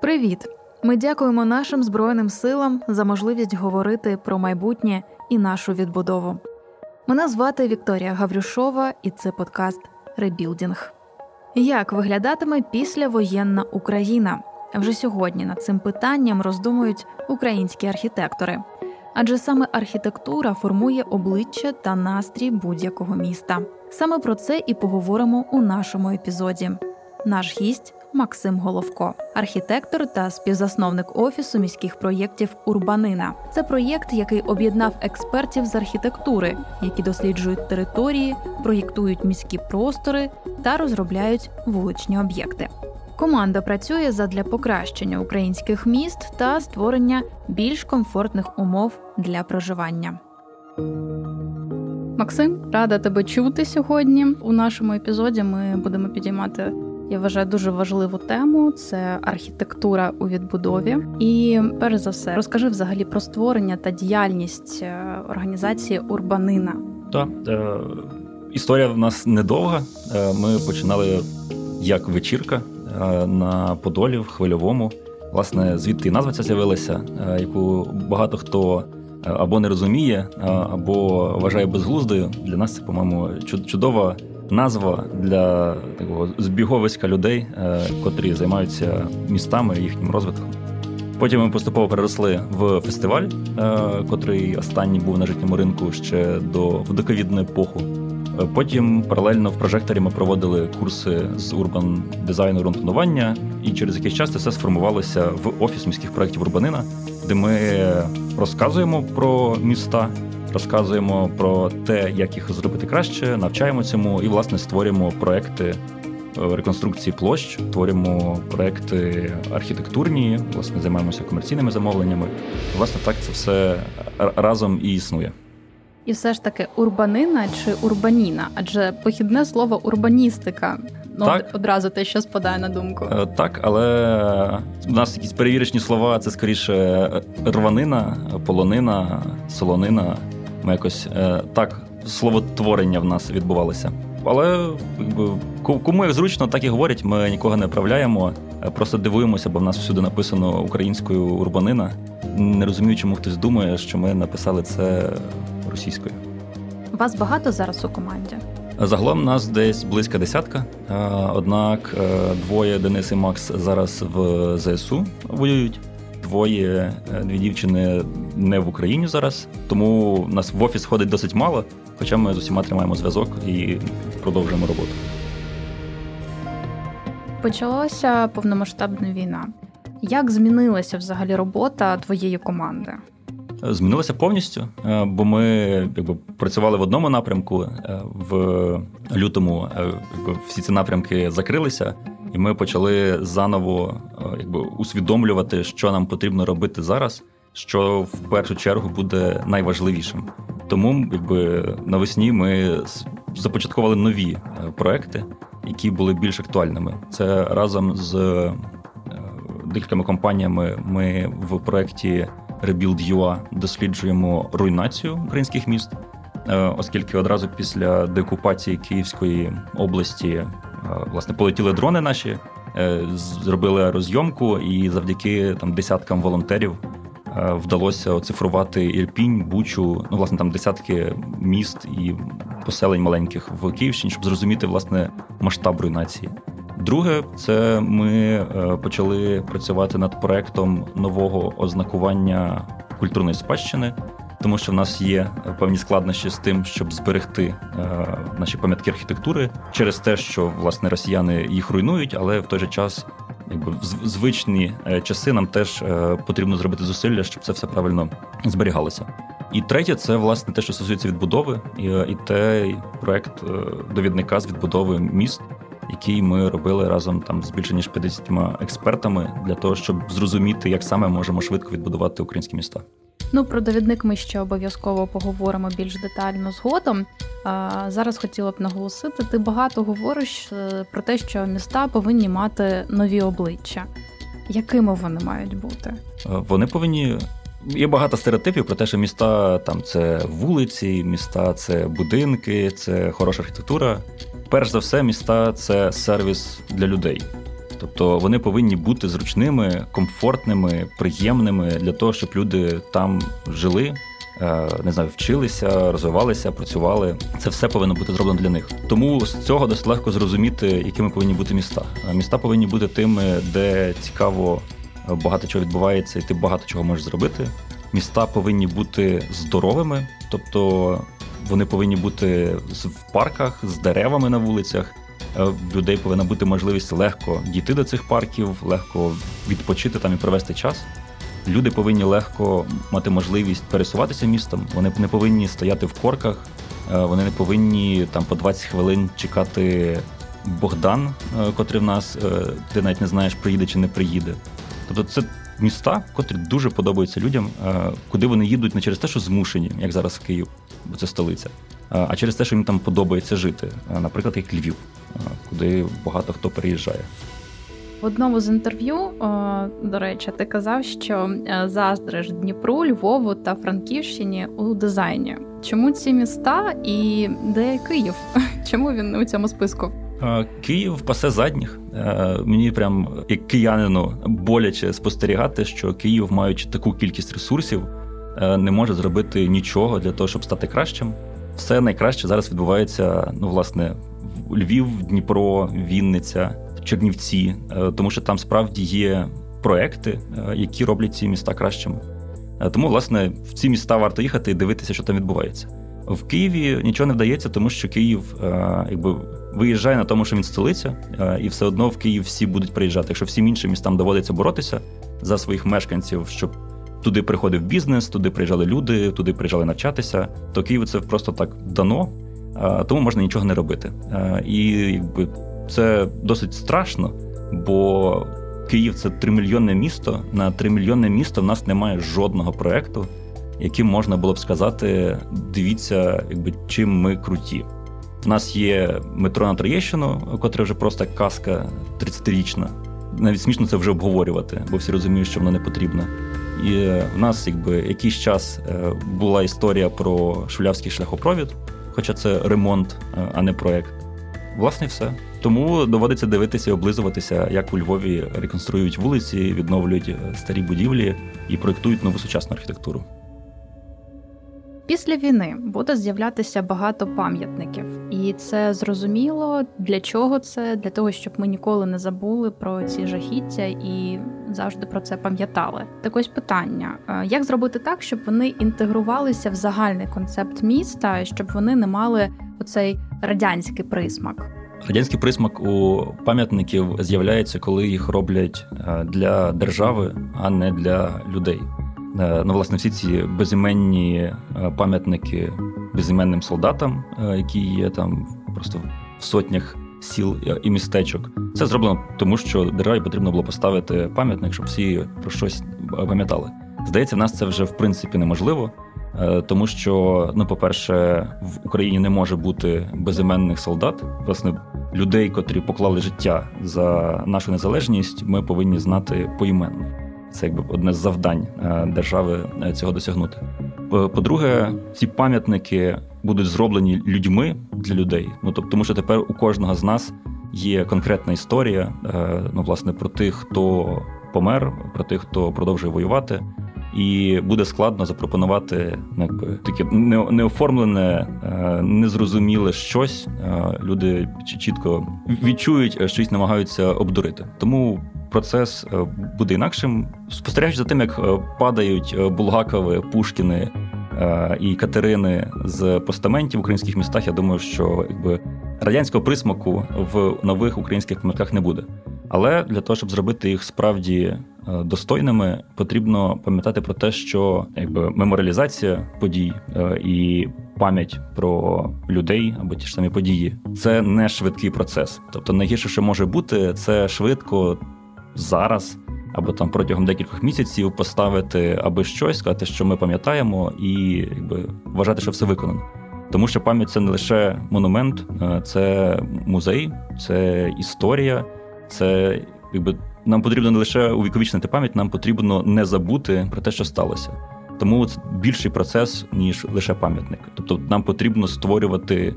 Привіт! Ми дякуємо нашим Збройним силам за можливість говорити про майбутнє і нашу відбудову. Мене звати Вікторія Гаврюшова, і це подкаст Ребілдінг. Як виглядатиме післявоєнна Україна? Вже сьогодні над цим питанням роздумують українські архітектори, адже саме архітектура формує обличчя та настрій будь-якого міста. Саме про це і поговоримо у нашому епізоді. Наш гість Максим Головко, архітектор та співзасновник офісу міських проєктів Урбанина. Це проєкт, який об'єднав експертів з архітектури, які досліджують території, проєктують міські простори та розробляють вуличні об'єкти. Команда працює задля покращення українських міст та створення більш комфортних умов для проживання. Максим, рада тебе чути сьогодні. У нашому епізоді ми будемо підіймати я вважаю дуже важливу тему це архітектура у відбудові. І перш за все, розкажи взагалі про створення та діяльність е, організації Урбанина. Так, е, історія в нас недовга. Е, ми починали як вечірка е, на Подолі в хвильовому. Власне, звідти назва ця з'явилася, яку багато хто. Або не розуміє, або вважає безглуздою. Для нас це, по-моєму, чудова назва для такого збіговиська людей, е, котрі займаються містами і їхнім розвитком. Потім ми поступово переросли в фестиваль, е, котрий останній був на житньому ринку ще до вдоковідної епоху. Е, потім паралельно в прожекторі ми проводили курси з урбан дизайну рунтонування, і через якийсь час це все сформувалося в офіс міських проєктів Урбанина, де ми розказуємо про міста, розказуємо про те, як їх зробити краще, навчаємо цьому і, власне, створюємо проекти е, реконструкції площ, створюємо проекти архітектурні, власне, займаємося комерційними замовленнями. Власне, так це все разом і існує. І все ж таки урбанина чи урбаніна? Адже похідне слово урбаністика. Ну, так. одразу те, що спадає на думку. Е, так, але у нас якісь перевірочні слова це скоріше рванина, полонина, солонина. Ми якось е, так словотворення в нас відбувалося. Але кому як зручно, так і говорять. Ми нікого не правляємо, е, просто дивуємося, бо в нас всюди написано українською урбанина. Не розумію, чому хтось думає, що ми написали це російською. Вас багато зараз у команді? Загалом нас десь близька десятка. Е, однак двоє Денис і Макс зараз в ЗСУ воюють двоє, е, дві дівчини не в Україні зараз, тому нас в офіс ходить досить мало, хоча ми з усіма тримаємо зв'язок і продовжуємо роботу. Почалася повномасштабна війна. Як змінилася взагалі робота твоєї команди? Змінилося повністю, е, бо ми якби працювали в одному напрямку. Е, в лютому якби, всі ці напрямки закрилися, і ми почали заново е, якби усвідомлювати, що нам потрібно робити зараз, що в першу чергу буде найважливішим. Тому, якби навесні ми започаткували нові е, проекти, які були більш актуальними. Це разом з е, декількома компаніями. Ми в проєкті Rebuild.ua досліджуємо руйнацію українських міст, оскільки одразу після деокупації Київської області власне полетіли дрони наші, е, зробили розйомку, і завдяки там десяткам волонтерів е, вдалося оцифрувати Ірпінь, Бучу, ну власне там десятки міст і поселень маленьких в Київщині, щоб зрозуміти власне масштаб руйнації. Друге, це ми е, почали працювати над проектом нового ознакування культурної спадщини тому що в нас є певні складнощі з тим, щоб зберегти е, наші пам'ятки архітектури через те, що власне росіяни їх руйнують, але в той же час. Якби в звичні е, часи нам теж е, потрібно зробити зусилля, щоб це все правильно зберігалося. І третє, це власне те, що стосується відбудови, і і те проект довідника з відбудови міст, який ми робили разом там з більше ніж 50 експертами для того, щоб зрозуміти, як саме можемо швидко відбудувати українські міста. Ну про довідник ми ще обов'язково поговоримо більш детально згодом. А Зараз хотіла б наголосити, ти багато говориш е, про те, що міста повинні мати нові обличчя. Якими вони мають бути? Е, вони повинні. Є багато стереотипів про те, що міста там це вулиці, міста це будинки, це хороша архітектура. Перш за все, міста це сервіс для людей. Тобто вони повинні бути зручними, комфортними, приємними для того, щоб люди там жили. Е, не знаю, вчилися, розвивалися, працювали. Це все повинно бути зроблено для них. Тому з цього досить легко зрозуміти, якими повинні бути міста. Міста повинні бути тими, де цікаво багато чого відбувається, і ти багато чого можеш зробити. Міста повинні бути здоровими, тобто вони повинні бути в парках з деревами на вулицях. Е, людей повинна бути можливість легко дійти до цих парків, легко відпочити там і провести час. Люди повинні легко мати можливість пересуватися містом. Вони не повинні стояти в корках, е, вони не повинні там по 20 хвилин чекати Богдан, е, котрий в нас ти навіть не знаєш, приїде чи не приїде. Тобто, це міста, котрі дуже подобаються людям, куди вони їдуть не через те, що змушені, як зараз в Київ, бо це столиця, а через те, що їм там подобається жити. Наприклад, як Львів, куди багато хто переїжджає. В одному з інтерв'ю, до речі, ти казав, що заздриш Дніпру, Львову та Франківщині у дизайні. Чому ці міста і де Київ? Чому він у цьому списку? Київ пасе задніх. Мені прям як киянину боляче спостерігати, що Київ, маючи таку кількість ресурсів, не може зробити нічого для того, щоб стати кращим. Все найкраще зараз відбувається, ну, власне, Львів, Дніпро, Вінниця, Чернівці, е, тому що там справді є проекти, які роблять ці міста кращими. Тому, власне, в ці міста варто їхати і дивитися, що там відбувається. В Києві нічого не вдається, тому що Київ якби виїжджає на тому, що він столиця, е, і все одно в Київ всі будуть приїжджати. Якщо всім іншим містам доводиться боротися за своїх мешканців, щоб туди приходив бізнес, туди приїжджали люди, туди приїжджали навчатися, то Києву це просто так дано, тому можна нічого не робити. І якби це досить страшно, бо Київ це тримільйонне місто. На тримільйонне місто в нас немає жодного проекту, яким можна було б сказати: дивіться, якби чим ми круті. У нас є метро на Троєщину, котре вже просто казка 30-річна. Навіть смішно це вже обговорювати, бо всі розуміють, що воно не потрібно. І в нас, якби якийсь час е, була історія про шулявський шляхопровід, хоча це ремонт, е, а не проект. Власне, все. Тому доводиться дивитися і облизуватися, як у Львові реконструюють вулиці, відновлюють е, старі будівлі і проєктують нову сучасну архітектуру. Після війни буде з'являтися багато пам'ятників, і це зрозуміло для чого це? Для того, щоб ми ніколи не забули про ці жахіття і завжди про це пам'ятали. Так ось питання: е, як зробити так, щоб вони інтегрувалися в загальний концепт міста, щоб вони не мали оцей радянський присмак? Радянський присмак у пам'ятників з'являється, коли їх роблять е, для держави, а не для людей. Е, ну, власне, всі ці безіменні е, пам'ятники безіменним солдатам, е, які є там просто в сотнях сіл і містечок. Це зроблено тому, що державі потрібно було поставити пам'ятник, щоб всі про щось пам'ятали. Здається, в нас це вже в принципі неможливо, тому що, ну, по-перше, в Україні не може бути безіменних солдат, власне, людей, котрі поклали життя за нашу незалежність, ми повинні знати поіменно. Це якби одне з завдань е, держави е, цього досягнути. По-друге, ці пам'ятники будуть зроблені людьми для людей. Ну тобто, тому що тепер у кожного з нас є конкретна історія, е, ну власне про тих, хто помер, про тих, хто продовжує воювати. І буде складно запропонувати ну, якби таке неоформлене, незрозуміле щось. Люди чітко відчують, щось намагаються обдурити. Тому процес е, буде інакшим. Спостерігаючи за тим, як е, падають е, Булгакови, Пушкіни і Катерини з постаментів в українських містах, я думаю, що якби радянського присмаку в нових українських пам'ятках не буде. Але для того, щоб зробити їх справді достойними, потрібно пам'ятати про те, що якби меморіалізація подій і пам'ять про людей або ті ж самі події це не швидкий процес. Тобто найгірше, що може бути, це швидко зараз або там протягом декількох місяців поставити аби щось, сказати, що ми пам'ятаємо, і якби вважати, що все виконано. Тому що пам'ять це не лише монумент, е, це музей, це історія, це якби нам потрібно не лише увіковічнити пам'ять, нам потрібно не забути про те, що сталося. Тому це більший процес, ніж лише пам'ятник. Тобто нам потрібно створювати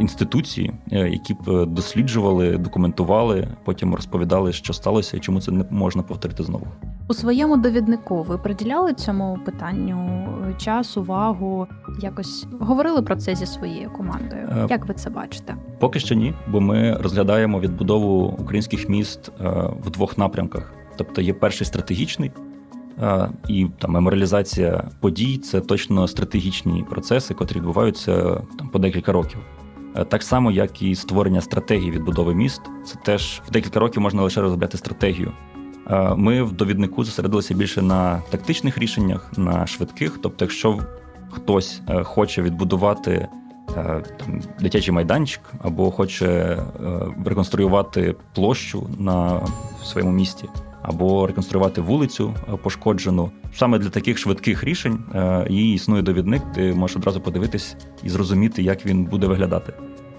інституції, які б досліджували, документували, потім розповідали, що сталося і чому це не можна повторити знову. У своєму довіднику ви приділяли цьому питанню час, увагу, якось говорили про це зі своєю командою. Як ви це бачите? Поки що ні, бо ми розглядаємо відбудову українських міст в двох напрямках. Тобто є перший стратегічний, і там меморіалізація подій це точно стратегічні процеси, котрі відбуваються там по декілька років. Так само, як і створення стратегії відбудови міст, це теж в декілька років можна лише розробляти стратегію. Ми в довіднику зосередилися більше на тактичних рішеннях, на швидких. Тобто, якщо хтось е, хоче відбудувати е, там, дитячий майданчик або хоче е, реконструювати площу на своєму місті або реконструювати вулицю е, пошкоджену. Саме для таких швидких рішень е, її існує довідник, ти можеш одразу подивитись і зрозуміти, як він буде виглядати.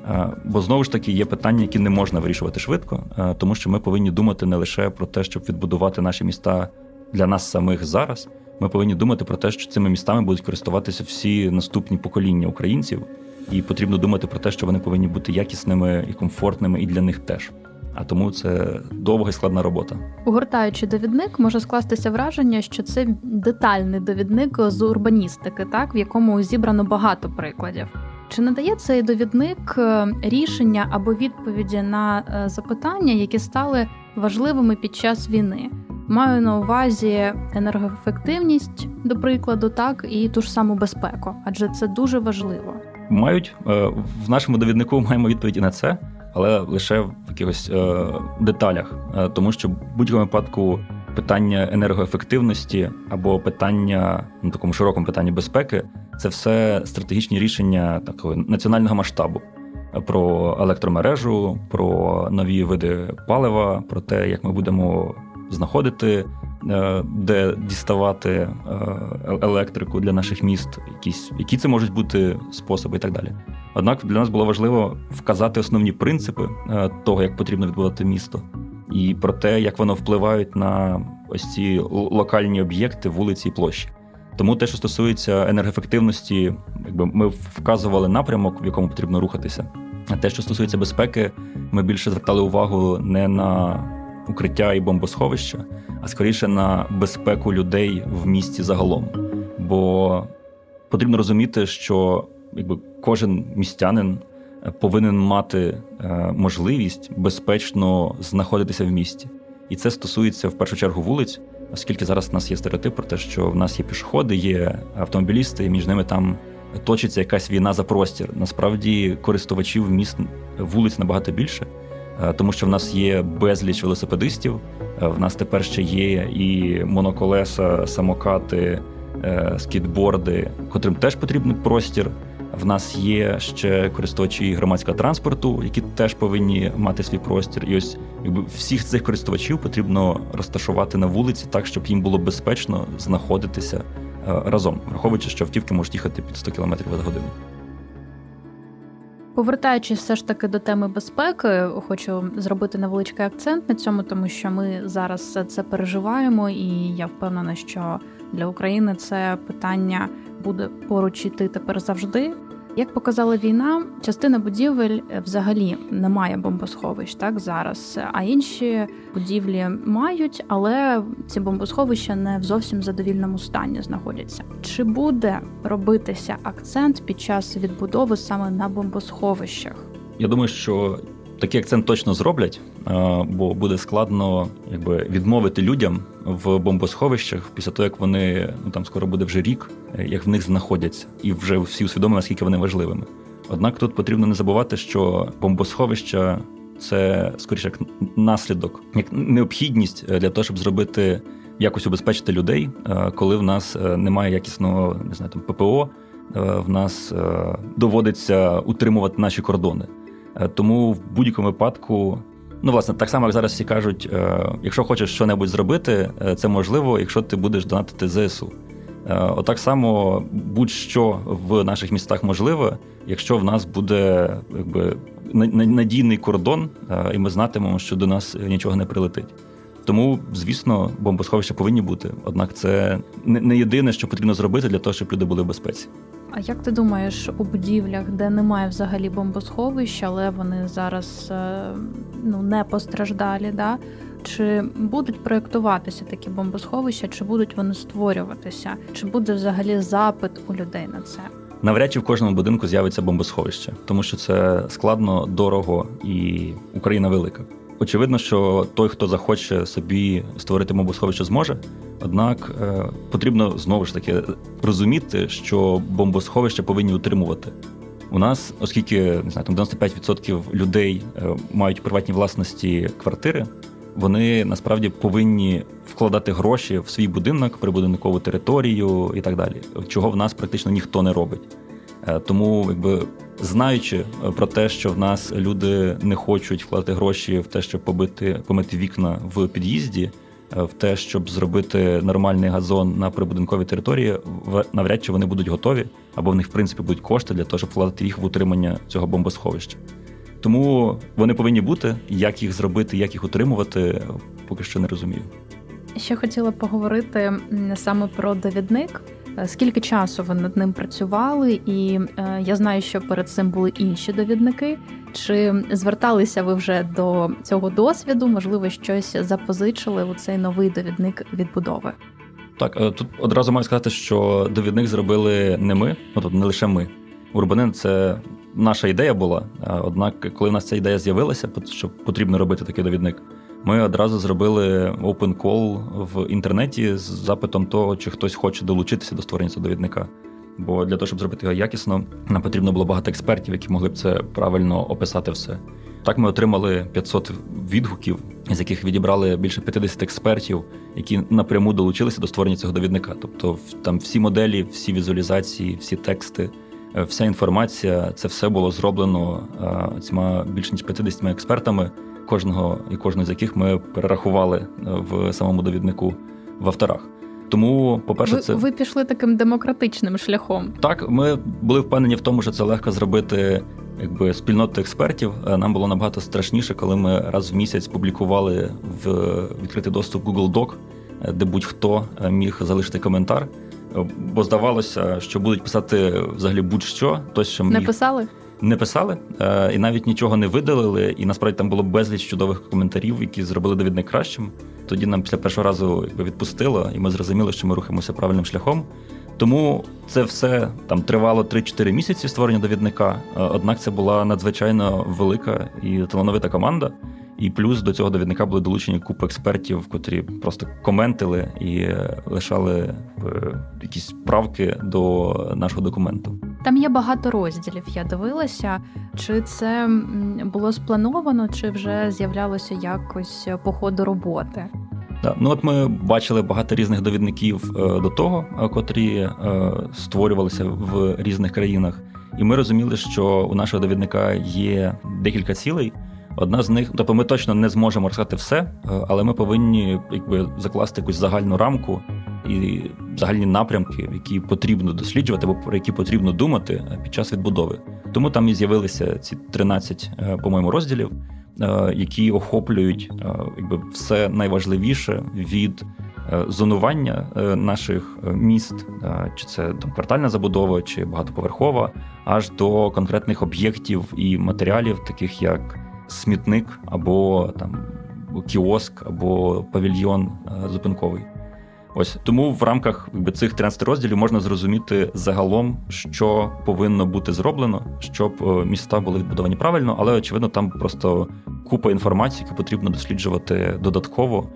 Е, бо знову ж таки є питання, які не можна вирішувати швидко, тому що ми повинні думати не лише про те, щоб відбудувати наші міста для нас самих зараз. Ми повинні думати про те, що цими містами будуть користуватися всі наступні покоління українців, і потрібно думати про те, що вони повинні бути якісними і комфортними, і для них теж. А тому це довга і складна робота. Угортаючи довідник, може скластися враження, що це детальний довідник з урбаністики, так в якому зібрано багато прикладів. Чи надає цей довідник е, рішення або відповіді на е, запитання, які стали важливими під час війни? Маю на увазі енергоефективність, до прикладу, так і ту ж саму безпеку, адже це дуже важливо. Мають е, в нашому довіднику маємо відповіді на це але лише в якихось е, деталях, е, тому що в будь-якому випадку питання енергоефективності або питання на такому широкому питанні безпеки це все стратегічні рішення такого національного масштабу. Про електромережу, про нові види палива, про те, як ми будемо знаходити де діставати е, електрику для наших міст, якісь які це можуть бути способи і так далі. Однак для нас було важливо вказати основні принципи е, того, як потрібно відбудувати місто, і про те, як воно впливають на ось ці локальні об'єкти, вулиці і площі. Тому те, що стосується енергоефективності, якби ми вказували напрямок, в якому потрібно рухатися. А те, що стосується безпеки, ми більше звертали увагу не на укриття і бомбосховища, а скоріше на безпеку людей в місті загалом. Бо потрібно розуміти, що якби кожен містянин повинен мати е, можливість безпечно знаходитися в місті. І це стосується в першу чергу вулиць, оскільки зараз у нас є стереотип про те, що в нас є пішоходи, є автомобілісти, і між ними там точиться якась війна за простір. Насправді користувачів міст вулиць набагато більше. Е, тому що в нас є безліч велосипедистів. Е, в нас тепер ще є і моноколеса, самокати, е, скітборди, котрим теж потрібен простір. В нас є ще користувачі громадського транспорту, які теж повинні мати свій простір. І ось якби всіх цих користувачів потрібно розташувати на вулиці так, щоб їм було безпечно знаходитися разом, враховуючи, що автівки можуть їхати під 100 км за годину. Повертаючись все ж таки до теми безпеки, хочу зробити невеличкий акцент на цьому, тому що ми зараз це переживаємо, і я впевнена, що для України це питання буде поруч іти тепер завжди. Як показала війна, частина будівель е, взагалі не має бомбосховищ так зараз, а інші будівлі мають, але ці бомбосховища не в зовсім задовільному стані знаходяться. Чи буде робитися акцент під час відбудови саме на бомбосховищах? Я думаю, що такий акцент точно зроблять, бо буде складно якби відмовити людям в бомбосховищах після того, як вони ну там скоро буде вже рік, як в них знаходяться, і вже всі усвідомили, наскільки вони важливими. Однак тут потрібно не забувати, що бомбосховища це скоріше як наслідок, як необхідність для того, щоб зробити якось убезпечити людей, коли в нас немає якісного не знаю, там ППО. В нас доводиться утримувати наші кордони. Е, тому в будь-якому випадку, ну власне, так само як зараз всі кажуть, е, якщо хочеш щось зробити, е, це можливо, якщо ти будеш донатити ЗСУ. Отак само будь-що в наших містах можливе, якщо в нас буде якби надійний кордон, і ми знатимемо, що до нас нічого не прилетить. Тому, звісно, бомбосховища повинні бути. Однак це не єдине, що потрібно зробити для того, щоб люди були в безпеці. А як ти думаєш у будівлях, де немає взагалі бомбосховища, але вони зараз е, ну не постраждалі, да? Чи будуть проєктуватися такі бомбосховища, чи будуть вони створюватися, чи буде взагалі запит у людей на це? Навряд чи в кожному будинку з'явиться бомбосховище, тому що це складно, дорого і Україна велика. Очевидно, що той, хто захоче собі створити бомбосховище, зможе. Однак е, потрібно знову ж таки розуміти, що бомбосховища повинні утримувати. У нас, оскільки не знаю, там 95% людей е, мають приватні власності квартири, вони насправді повинні вкладати гроші в свій будинок, прибудинкову територію і так далі, чого в нас практично ніхто не робить. Е, тому, якби знаючи е, про те, що в нас люди не хочуть вкладати гроші в те, щоб побити помити вікна в під'їзді, е, в те, щоб зробити нормальний газон на прибудинковій території, навряд чи вони будуть готові, або в них в принципі будуть кошти для того, щоб вкладати їх в утримання цього бомбосховища. Тому вони повинні бути. Як їх зробити, як їх утримувати, поки що не розумію. Ще хотіла поговорити саме про довідник. Е, скільки часу ви над ним працювали, і е, я знаю, що перед цим були інші довідники. Чи зверталися ви вже до цього досвіду? Можливо, щось запозичили у цей новий довідник відбудови? Так, е, тут одразу маю сказати, що довідник зробили не ми, ну тобто не лише ми. Урбанин це наша ідея була. Однак, коли в нас ця ідея з'явилася, що потрібно робити такий довідник, ми одразу зробили open call в інтернеті з запитом того, чи хтось хоче долучитися до створення довідника. Бо для того, щоб зробити його якісно, нам потрібно було багато експертів, які могли б це правильно описати все. Так ми отримали 500 відгуків, з яких відібрали більше 50 експертів, які напряму долучилися до створення цього довідника. Тобто, там всі моделі, всі візуалізації, всі тексти, е, вся інформація це все було зроблено е, цими більш ніж 50 експертами кожного і кожного з яких ми перерахували е, в самому довіднику в авторах. Тому, по-перше, ви, це ви пішли таким демократичним шляхом. Так, ми були впевнені в тому, що це легко зробити, якби спільноту експертів. Е, нам було набагато страшніше, коли ми раз в місяць публікували в відкритий доступ Google Doc, е, де будь-хто міг залишити коментар. Бо здавалося, що будуть писати взагалі будь-що, то що міг... не писали не писали е, і навіть нічого не видалили. І насправді там було безліч чудових коментарів, які зробили довідник кращим. Тоді нам після першого разу відпустило, і ми зрозуміли, що ми рухаємося правильним шляхом. Тому це все там тривало 3-4 місяці створення довідника. Е, однак це була надзвичайно велика і талановита команда. І плюс до цього довідника були долучені купи експертів, котрі просто коментили і е, лишали якісь правки до нашого документу. Там є багато розділів. Я дивилася, чи це було сплановано, чи вже з'являлося якось по ходу роботи. Ну от ми бачили багато різних довідників е, до того, котрі створювалися в різних країнах, і ми розуміли, що у нашого довідника є декілька цілей. Одна з них, тобто ми точно не зможемо розказати все, е, але ми повинні якби закласти якусь загальну рамку і загальні напрямки, які потрібно досліджувати, або про які потрібно думати е, під час відбудови. Тому там і з'явилися ці 13, е, по-моєму, розділів, які охоплюють якби все найважливіше від зонування наших міст, чи це там квартальна забудова, чи багатоповерхова, аж до конкретних об'єктів і матеріалів, таких як смітник або там кіоск, або павільйон е, зупинковий. Ось тому в рамках якби, цих 13 розділів можна зрозуміти загалом, що повинно бути зроблено, щоб е, міста були відбудовані правильно, але очевидно, там просто купа інформації, яку потрібно досліджувати додатково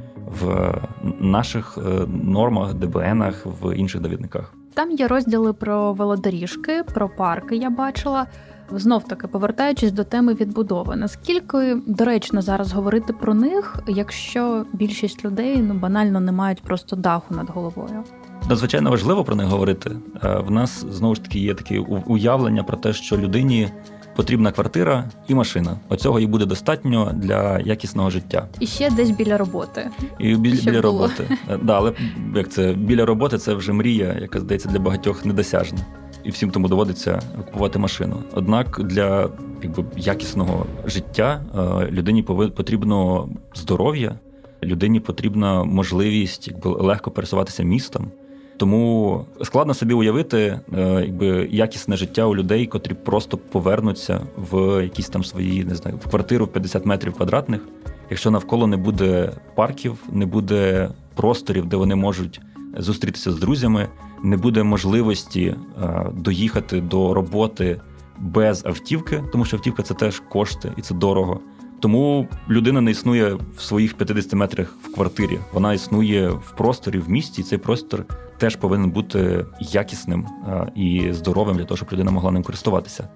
в наших е, нормах, ДБНах, в інших довідниках. Там є розділи про велодоріжки, про парки. Я бачила. Знов таки повертаючись до теми відбудови, наскільки доречно зараз говорити про них, якщо більшість людей ну банально не мають просто даху над головою? Надзвичайно важливо про них говорити. Е, в нас знову ж таки є таке уявлення про те, що людині потрібна квартира і машина. Оцього і буде достатньо для якісного життя. І ще десь біля роботи. І біля, біля роботи. Е, да, але як це біля роботи, це вже мрія, яка здається для багатьох недосяжна і всім тому доводиться купувати машину. Однак для якби якісного життя е, людині потрібно здоров'я, людині потрібна можливість якби легко пересуватися містом. Тому складно собі уявити, е, якби якісне життя у людей, котрі просто повернуться в якісь там свої, не знаю, в квартиру 50 метрів квадратних, якщо навколо не буде парків, не буде просторів, де вони можуть зустрітися з друзями, не буде можливості е, доїхати до роботи без автівки, тому що автівка це теж кошти і це дорого. Тому людина не існує в своїх 50 метрах в квартирі. Вона існує в просторі, в місті, і цей простор теж повинен бути якісним і здоровим для того, щоб людина могла ним користуватися.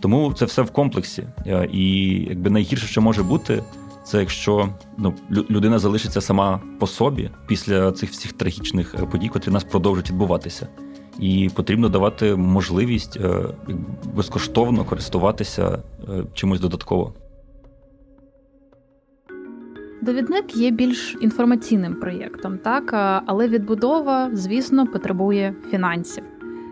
Тому це все в комплексі. І якби найгірше, що може бути, це якщо ну, людина залишиться сама по собі після цих всіх трагічних е, подій, котрі нас продовжують відбуватися. І потрібно давати можливість е, безкоштовно користуватися е, чимось додатково. Довідник є більш інформаційним проєктом, так але відбудова, звісно, потребує фінансів,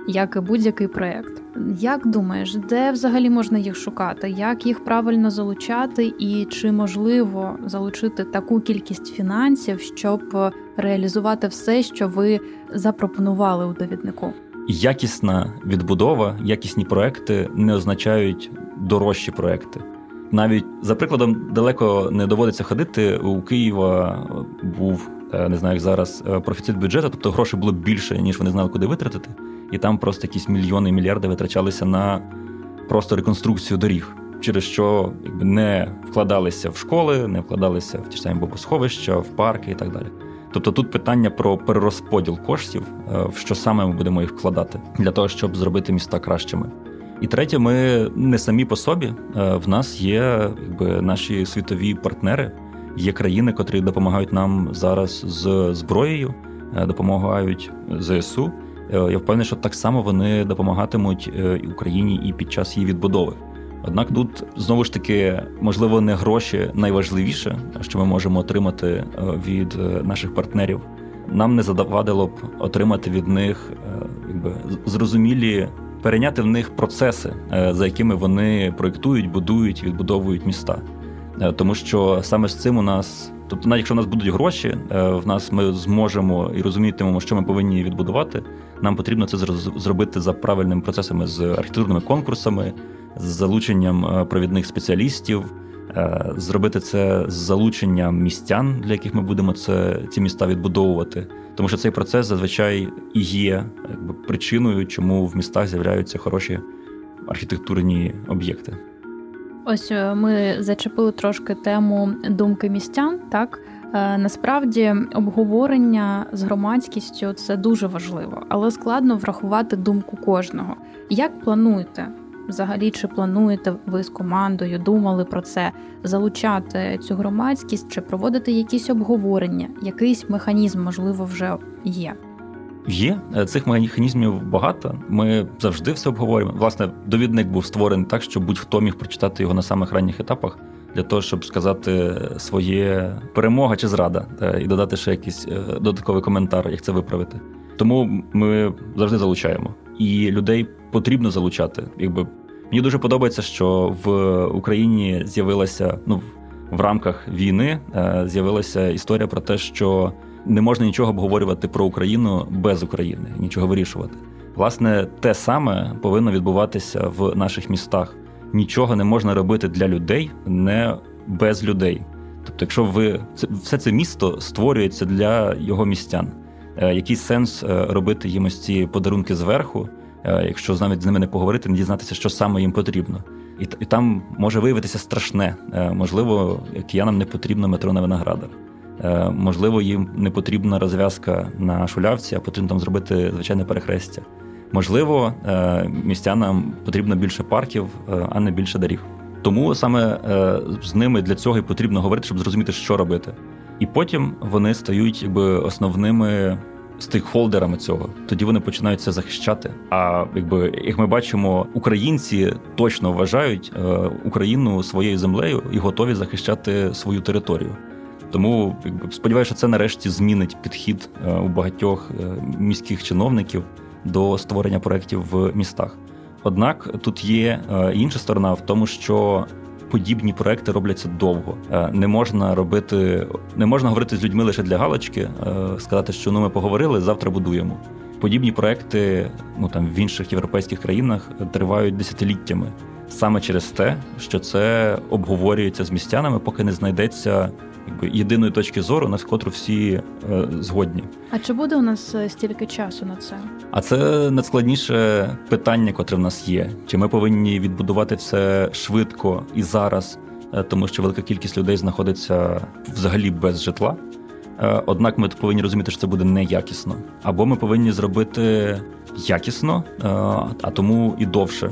як і будь-який проєкт. Як думаєш, де взагалі можна їх шукати? Як їх правильно залучати, і чи можливо залучити таку кількість фінансів, щоб реалізувати все, що ви запропонували у довіднику? Якісна відбудова, якісні проекти не означають дорожчі проекти навіть за прикладом далеко не доводиться ходити. У Києва був е, не знаю, як зараз е, профіцит бюджету, тобто грошей було більше, ніж вони знали, куди витратити. І там просто якісь мільйони і мільярди витрачалися на просто реконструкцію доріг, через що якби не вкладалися в школи, не вкладалися в ті ж самі бомбосховища, в парки і так далі. Тобто тут питання про перерозподіл коштів, е, в що саме ми будемо їх вкладати для того, щоб зробити міста кращими. І третє, ми не самі по собі. Е, в нас є якби наші світові партнери, є країни, котрі допомагають нам зараз з зброєю, е, допомагають ЗСУ. Е, я впевнений, що так само вони допомагатимуть Україні і під час її відбудови. Однак тут знову ж таки можливо не гроші найважливіше, що ми можемо отримати від наших партнерів. Нам не завадило б отримати від них якби зрозумілі перейняти в них процеси, е, за якими вони проєктують, будують, відбудовують міста. Е, тому що саме з цим у нас, тобто, навіть якщо у нас будуть гроші, е, в нас ми зможемо і розумітимемо, що ми повинні відбудувати. Нам потрібно це зробити за правильними процесами з архітектурними конкурсами, з залученням провідних спеціалістів. Зробити це з залученням містян, для яких ми будемо це ці міста відбудовувати, тому що цей процес зазвичай і є якби, причиною, чому в містах з'являються хороші архітектурні об'єкти. Ось е, ми зачепили трошки тему думки містян. Так е, насправді обговорення з громадськістю це дуже важливо, але складно врахувати думку кожного. Як плануєте Взагалі, чи плануєте ви з командою, думали про це залучати цю громадськість, чи проводити якісь обговорення? Якийсь механізм, можливо, вже є? Є е, цих механізмів багато. Ми завжди все обговорюємо. Власне, довідник був створений так, щоб будь-хто міг прочитати його на самих ранніх етапах, для того, щоб сказати своє перемога чи зрада, е, і додати ще якийсь е, додатковий коментар, як це виправити. Тому ми завжди залучаємо і людей потрібно залучати. Якби мені дуже подобається, що в Україні з'явилася ну в рамках війни е, з'явилася історія про те, що не можна нічого обговорювати про Україну без України, нічого вирішувати. Власне, те саме повинно відбуватися в наших містах. Нічого не можна робити для людей, не без людей. Тобто, якщо ви це все це місто створюється для його містян, е, який сенс е, робити їм ось ці подарунки зверху? Е, якщо навіть з ними не поговорити, не дізнатися, що саме їм потрібно. І і там може виявитися страшне. Можливо, киянам не потрібно метро на виноградар. Можливо, їм не потрібна розв'язка на шулявці, а потрібно там зробити звичайне перехрестя. Можливо, містянам потрібно більше парків, а не більше доріг. Тому саме з ними для цього і потрібно говорити, щоб зрозуміти, що робити. І потім вони стають якби основними стейкхолдерами цього, тоді вони починають це захищати. А якби як ми бачимо, українці точно вважають е, Україну своєю землею і готові захищати свою територію. Тому якби сподіваюся, що це нарешті змінить підхід е, у багатьох е, міських чиновників до створення проєктів в містах. Однак тут є інша сторона в тому, що подібні проекти робляться довго. Е, не можна робити, не можна говорити з людьми лише для галочки, е, сказати, що ну ми поговорили, завтра будуємо. Подібні проекти ну там в інших європейських країнах тривають десятиліттями саме через те, що це обговорюється з містянами, поки не знайдеться якби єдиної точки зору, на котру всі е, згодні. А чи буде у нас е, стільки часу на це? А це найскладніше питання, котре в нас є. Чи ми повинні відбудувати все швидко і зараз, е, тому що велика кількість людей знаходиться взагалі без житла. Е, однак ми повинні розуміти, що це буде неякісно, або ми повинні зробити якісно, е, а тому і довше.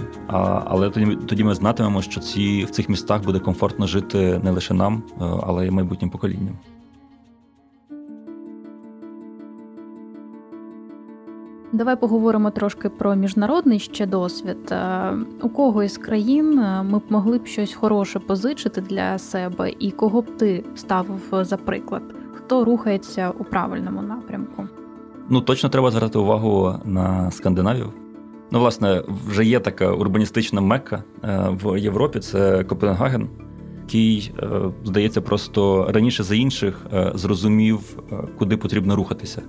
Але тоді тоді ми знатимемо, що ці в цих містах буде комфортно жити не лише нам, е, але й майбутнім поколінням. Давай поговоримо трошки про міжнародний ще досвід. У кого із країн ми б могли б щось хороше позичити для себе, і кого б ти ставив за приклад? хто рухається у правильному напрямку. Ну точно треба звертати увагу на Скандинавів. Ну, власне, вже є така урбаністична мекка е, в Європі. Це Копенгаген, який, е, здається, просто раніше за інших е, зрозумів, куди потрібно рухатися.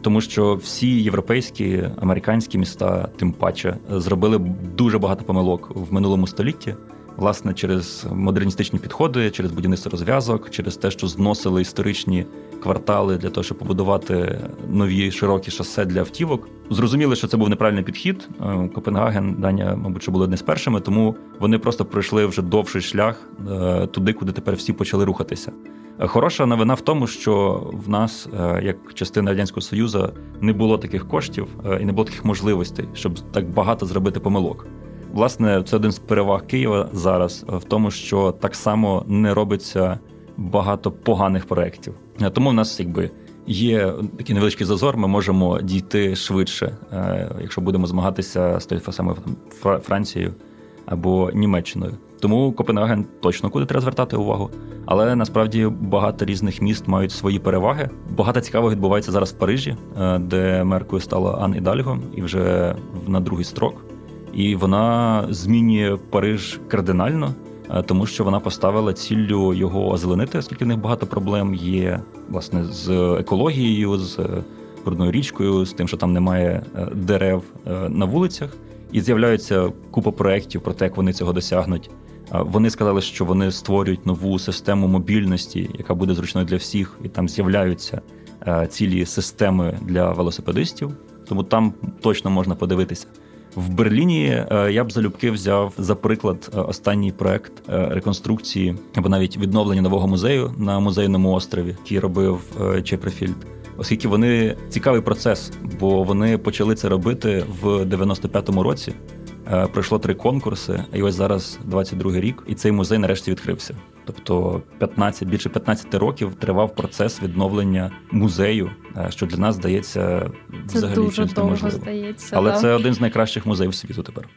Тому що всі європейські американські міста, тим паче, зробили дуже багато помилок в минулому столітті власне через модерністичні підходи, через будівництво розв'язок, через те, що зносили історичні квартали для того, щоб побудувати нові широкі шосе для автівок. Зрозуміли, що це був неправильний підхід. Е, Копенгаген, Данія, мабуть, були одне з першими, тому вони просто пройшли вже довший шлях е, туди, куди тепер всі почали рухатися. Е, хороша новина в тому, що в нас, як частина радянського союзу, не було таких коштів і не було таких можливостей, щоб так багато зробити помилок. Власне, це один з переваг Києва зараз в тому, що так само не робиться багато поганих проєктів. Тому в нас якби є такий невеличкий зазор. Ми можемо дійти швидше, е, якщо будемо змагатися з тою самою Францією або Німеччиною. Тому Копенгаген точно куди треба звертати увагу. Але насправді багато різних міст мають свої переваги. Багато цікавого відбувається зараз в Парижі, е, де меркою стала Ан Ідальго, і вже на другий строк і вона змінює Париж кардинально, е, тому що вона поставила ціллю його озеленити, оскільки в них багато проблем є власне з екологією, з брудною річкою, з тим, що там немає е, дерев е, на вулицях, і з'являється купа проєктів про те, як вони цього досягнуть. Вони сказали, що вони створюють нову систему мобільності, яка буде зручною для всіх, і там з'являються цілі системи для велосипедистів. Тому там точно можна подивитися. В Берліні е, я б залюбки взяв за приклад е, останній проект е, реконструкції або навіть відновлення нового музею на музейному острові, який робив Чепрофільд. Оскільки вони цікавий процес, бо вони почали це робити в 95-му році. Пройшло три конкурси, і ось зараз 22-й рік, і цей музей нарешті відкрився. Тобто 15, більше 15 років тривав процес відновлення музею, е, що для нас здається це взагалі дуже довго здається. Але так. це один з найкращих музеїв світу тепер.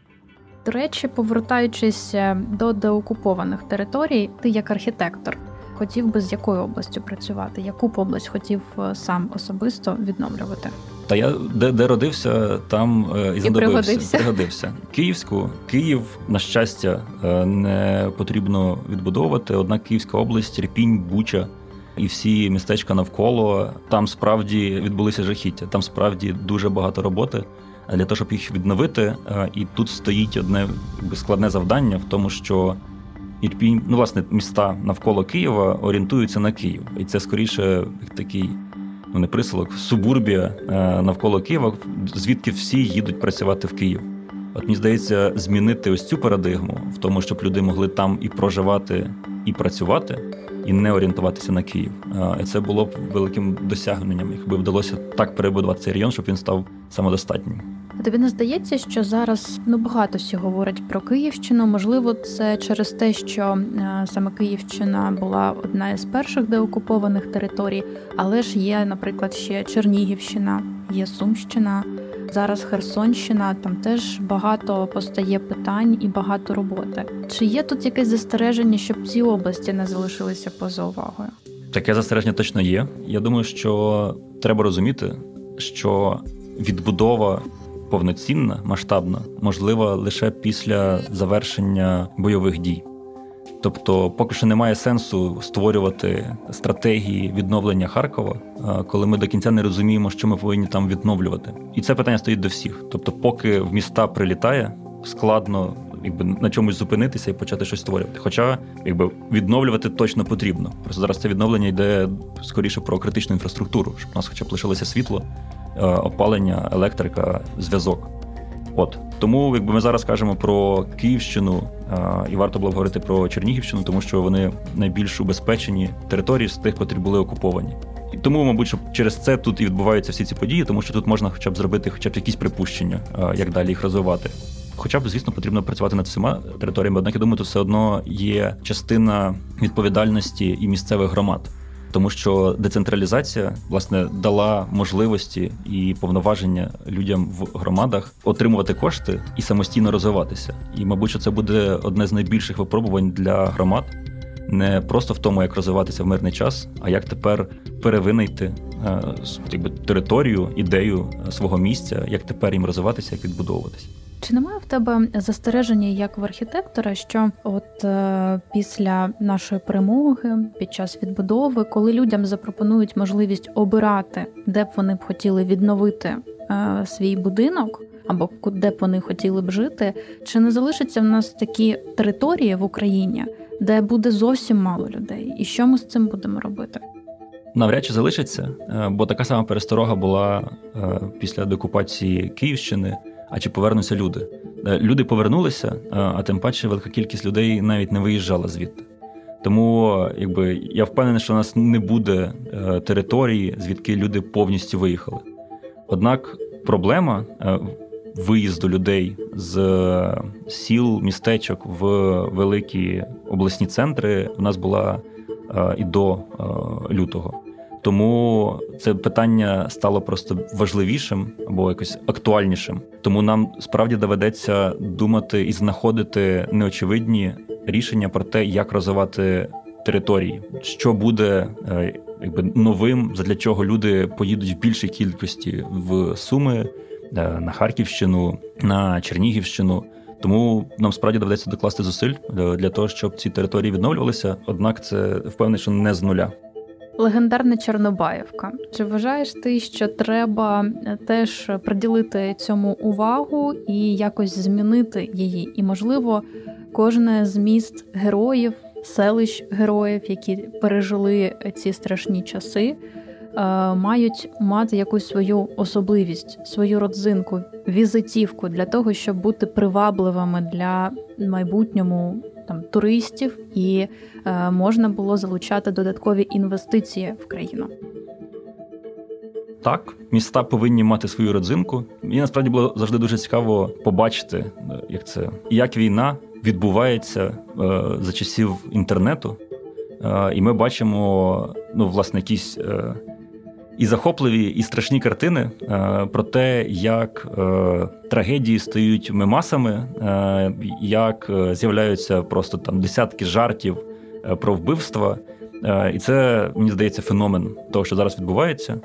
До речі, повертаючись е, до деокупованих територій, ти як архітектор хотів би з якою областю працювати? Яку б область хотів е, сам особисто відновлювати? Та я де де родився, там е, і знадобився. пригодився. пригодився. Київську Київ, на щастя, е, не потрібно відбудовувати. Однак Київська область, Ріпінь, Буча і всі містечка навколо там справді відбулися жахіття. Там справді дуже багато роботи. Для того, щоб їх відновити, і тут стоїть одне складне завдання в тому, що Ірпінь, ну власне, міста навколо Києва орієнтуються на Київ, і це скоріше такий ну не присилок, субурбія е, навколо Києва, звідки всі їдуть працювати в Київ. От мені здається, змінити ось цю парадигму в тому, щоб люди могли там і проживати, і працювати, і не орієнтуватися на Київ. І це було б великим досягненням, якби вдалося так перебудувати цей район, щоб він став самодостатнім. Тобі не здається, що зараз ну багато всі говорять про Київщину. Можливо, це через те, що е, саме Київщина була одна із перших деокупованих територій, але ж є, наприклад, ще Чернігівщина, є Сумщина, зараз Херсонщина. Там теж багато постає питань і багато роботи. Чи є тут якесь застереження, щоб ці області не залишилися поза увагою? Таке застереження точно є. Я думаю, що треба розуміти, що відбудова повноцінна, масштабна, можлива лише після завершення бойових дій. Тобто, поки що немає сенсу створювати стратегії відновлення Харкова, коли ми до кінця не розуміємо, що ми повинні там відновлювати. І це питання стоїть до всіх. Тобто, поки в міста прилітає, складно якби на чомусь зупинитися і почати щось створювати. Хоча якби відновлювати точно потрібно. Просто зараз це відновлення йде скоріше про критичну інфраструктуру, щоб у нас, хоча б лишилося світло, е, опалення, електрика, зв'язок. От тому, якби ми зараз кажемо про Київщину, а, і варто було б говорити про Чернігівщину, тому що вони найбільш убезпечені території з тих, котрі були окуповані. І тому, мабуть, що через це тут і відбуваються всі ці події, тому що тут можна хоча б зробити хоча б якісь припущення, як далі їх розвивати. Хоча б, звісно, потрібно працювати над всіма територіями, однак я думаю, тут все одно є частина відповідальності і місцевих громад тому що децентралізація власне дала можливості і повноваження людям в громадах отримувати кошти і самостійно розвиватися. І, мабуть, що це буде одне з найбільших випробувань для громад. Не просто в тому, як розвиватися в мирний час, а як тепер перевинайти е, якби, територію, ідею свого місця, як тепер їм розвиватися, як відбудовуватися. Чи немає в тебе застереження як в архітектора, що от е, після нашої перемоги, під час відбудови, коли людям запропонують можливість обирати, де б вони б хотіли відновити е, свій будинок, або де б вони хотіли б жити, чи не залишаться в нас такі території в Україні, де буде зовсім мало людей, і що ми з цим будемо робити? Навряд чи залишиться, е, бо така сама пересторога була е, після деокупації Київщини а чи повернуться люди. Е, люди повернулися, е, а тим паче велика кількість людей навіть не виїжджала звідти. Тому якби я впевнений, що у нас не буде е, території, звідки люди повністю виїхали. Однак проблема виїзду людей з сіл, містечок в великі обласні центри у нас була і до лютого. Тому це питання стало просто важливішим або якось актуальнішим. Тому нам справді доведеться думати і знаходити неочевидні рішення про те, як розвивати території, що буде е, якби новим, задля чого люди поїдуть в більшій кількості в Суми, е, на Харківщину, на Чернігівщину. Тому нам справді доведеться докласти зусиль е, для того, щоб ці території відновлювалися. Однак це впевнений, що не з нуля. Легендарна Чорнобаївка. Чи вважаєш ти, що треба е, теж приділити цьому увагу і якось змінити її? І, можливо, кожне з міст героїв, селищ героїв, які пережили ці страшні часи, е, мають мати якусь свою особливість, свою родзинку, візитівку для того, щоб бути привабливими для майбутньому там туристів, і е, можна було залучати додаткові інвестиції в країну. Так, міста повинні мати свою родзинку. Мені насправді було завжди дуже цікаво побачити, е, як це як війна відбувається е, за часів інтернету, е, і ми бачимо ну, власне якісь е, і захопливі, і страшні картини е, про те, як е, трагедії стають мемасами, е, як з'являються просто там десятки жартів про вбивства. І це мені здається феномен того, що зараз відбувається.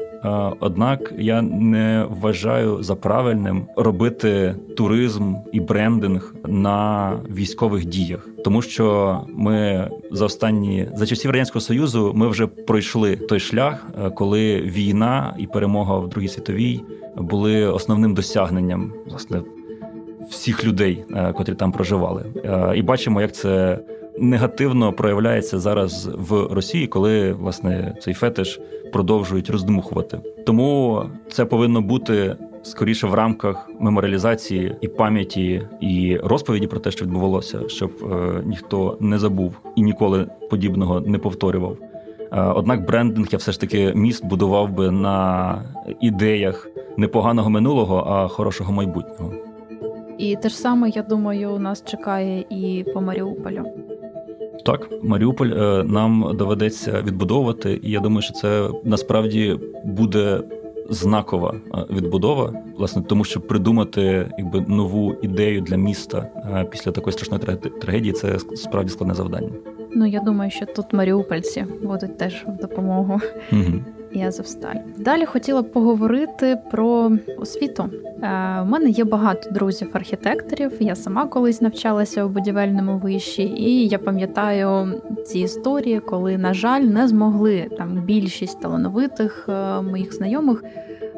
Однак я не вважаю за правильним робити туризм і брендинг на військових діях, тому що ми за останні за часів радянського союзу ми вже пройшли той шлях, е, коли війна і перемога в Другій світовій були основним досягненням власне всіх людей, е, котрі там проживали, е, і бачимо, як це негативно проявляється зараз в Росії, коли власне цей фетиш продовжують роздмухувати. Тому це повинно бути скоріше в рамках меморіалізації і пам'яті і розповіді про те, що відбувалося, щоб е, ніхто не забув і ніколи подібного не повторював. Е, однак брендинг я все ж таки міст будував би на ідеях не поганого минулого, а хорошого майбутнього. І те ж саме, я думаю, нас чекає і по Маріуполю. Так, Маріуполь е, нам доведеться відбудовувати, і я думаю, що це насправді буде знакова е, відбудова, власне, тому що придумати якби нову ідею для міста е, після такої страшної трагедії це справді складне завдання. Ну я думаю, що тут маріупольці будуть теж в допомогу. Угу. І Азовсталь. Далі хотіла б поговорити про освіту. У е, мене є багато друзів-архітекторів. Я сама колись навчалася у будівельному виші, і я пам'ятаю ці історії, коли, на жаль, не змогли там більшість талановитих е, моїх знайомих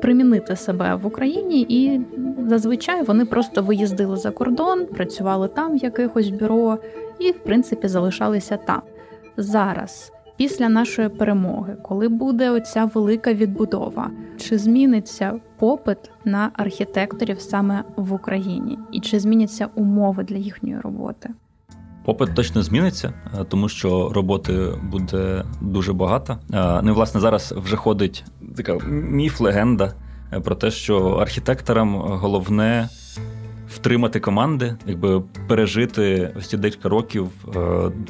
примінити себе в Україні, і зазвичай вони просто виїздили за кордон, працювали там в якихось бюро і, в принципі, залишалися там. Зараз, після нашої перемоги, коли буде оця велика відбудова, чи зміниться попит на архітекторів саме в Україні, і чи зміняться умови для їхньої роботи? Попит точно зміниться, е, тому що роботи буде дуже багато. Е, ну і власне зараз вже ходить така міф, легенда е, про те, що архітекторам головне втримати команди, якби пережити ось ці декілька років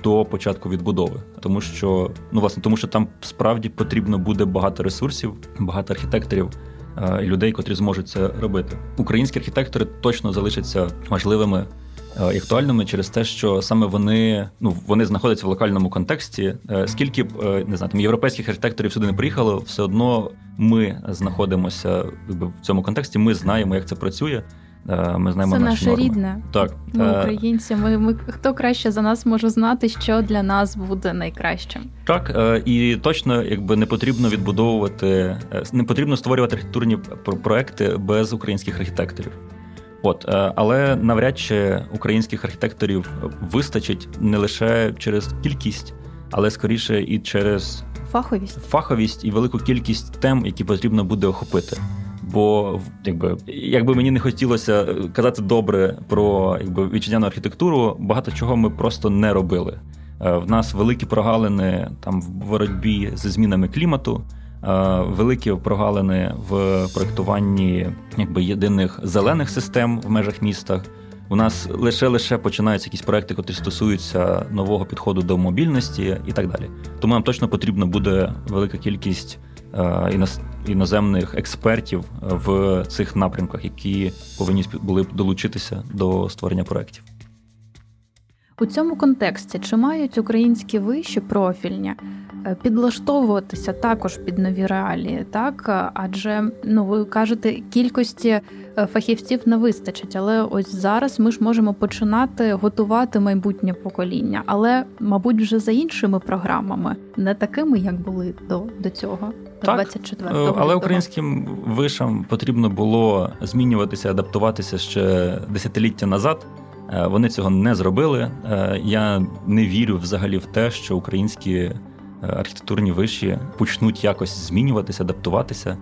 до початку відбудови, тому що ну власне, тому що там справді потрібно буде багато ресурсів, багато архітекторів. І людей, котрі зможуть це робити, українські архітектори точно залишаться важливими Е, і актуальними через те, що саме вони ну вони знаходяться в локальному контексті. Е, скільки б е, не знаю, там європейських архітекторів сюди не приїхало, все одно ми знаходимося в цьому контексті. Ми знаємо, як це працює. Ми знаємо Це наше норми. рідне. Так ми українці. Ми, ми хто краще за нас може знати, що для нас буде найкращим. Так і точно, якби не потрібно відбудовувати, не потрібно створювати архітектурні проекти без українських архітекторів. От, е, але навряд чи українських архітекторів вистачить не лише через кількість, але скоріше і через фаховість фаховість і велику кількість тем, які потрібно буде охопити. Бо якби якби мені не хотілося казати добре про якби вітчизняну архітектуру, багато чого ми просто не робили. Е, в нас великі прогалини там в боротьбі зі змінами клімату. Е, великі прогалини в проєктуванні якби єдиних зелених систем в межах міста. У нас лише лише починаються якісь проекти, які стосуються нового підходу до мобільності і так далі. Тому нам точно потрібна буде велика кількість е, іноземних експертів в цих напрямках, які повинні були б долучитися до створення проєктів. У цьому контексті чи мають українські виші профільні Е, підлаштовуватися також під нові реалії, так адже ну ви кажете, кількості е, фахівців не вистачить, але ось зараз ми ж можемо починати готувати майбутнє покоління, але мабуть вже за іншими програмами, не такими, як були до до цього. Так, 24-го е, але українським вишам потрібно було змінюватися, адаптуватися ще десятиліття назад. Вони цього не зробили. Я не вірю взагалі в те, що українські архітектурні виші почнуть якось змінюватися, адаптуватися, е,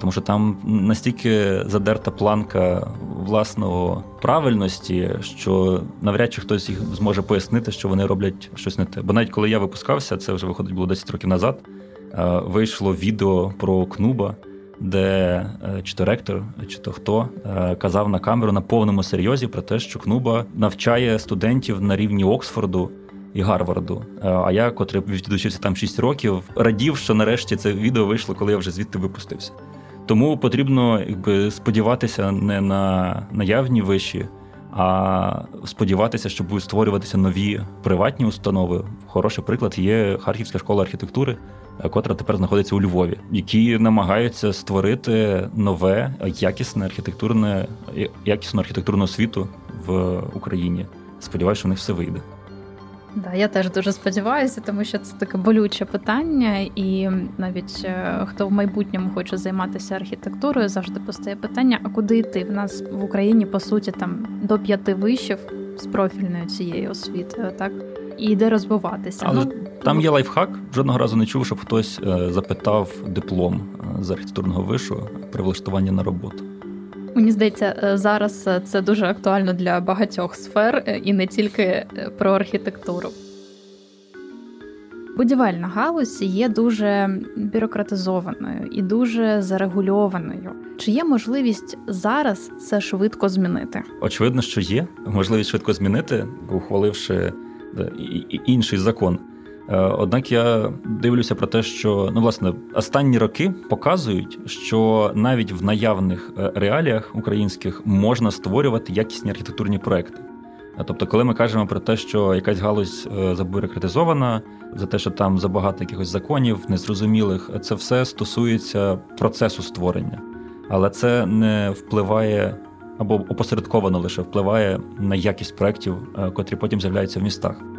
тому що там настільки задерта планка власного правильності, що навряд чи хтось їх зможе пояснити, що вони роблять щось не те. Бо навіть коли я випускався, це вже виходить було 10 років назад. Е, вийшло відео про Кнуба, де е, чи то ректор, чи то хто казав на камеру на повному серйозі про те, що Кнуба навчає студентів на рівні Оксфорду і Гарварду. Е, а я, котрий відучився там 6 років, радів, що нарешті це відео вийшло, коли я вже звідти випустився. Тому потрібно якби сподіватися не на наявні виші, а сподіватися, що будуть створюватися нові приватні установи. Хороший приклад є Харківська школа архітектури, е, котра тепер знаходиться у Львові, які намагаються створити нове якісне архітектурне якісну архітектурну освіту в Україні. Сподіваюся, що в них все вийде. Да, я теж дуже сподіваюся, тому що це таке болюче питання, і навіть е, хто в майбутньому хоче займатися архітектурою, завжди постає питання: а куди йти? В нас в Україні по суті там до п'яти вишів з профільною цією освітою, так і де розвиватися. Але ну, там є лайфхак. Жодного разу не чув, щоб хтось е, запитав диплом е, з архітектурного вишу при влаштуванні на роботу. Мені здається, е, зараз е, це дуже актуально для багатьох сфер е, і не тільки про архітектуру. Будівельна галузь є дуже бюрократизованою і дуже зарегульованою. Чи є можливість зараз це швидко змінити? Очевидно, що є можливість швидко змінити, ухваливши інший закон. Е, однак я дивлюся про те, що ну власне останні роки показують, що навіть в наявних е, реаліях українських можна створювати якісні архітектурні проекти. Тобто, коли ми кажемо про те, що якась галузь забюрократизована, за те, що там забагато якихось законів, незрозумілих, це все стосується процесу створення, але це не впливає або опосередковано лише впливає на якість проєктів, котрі потім з'являються в містах.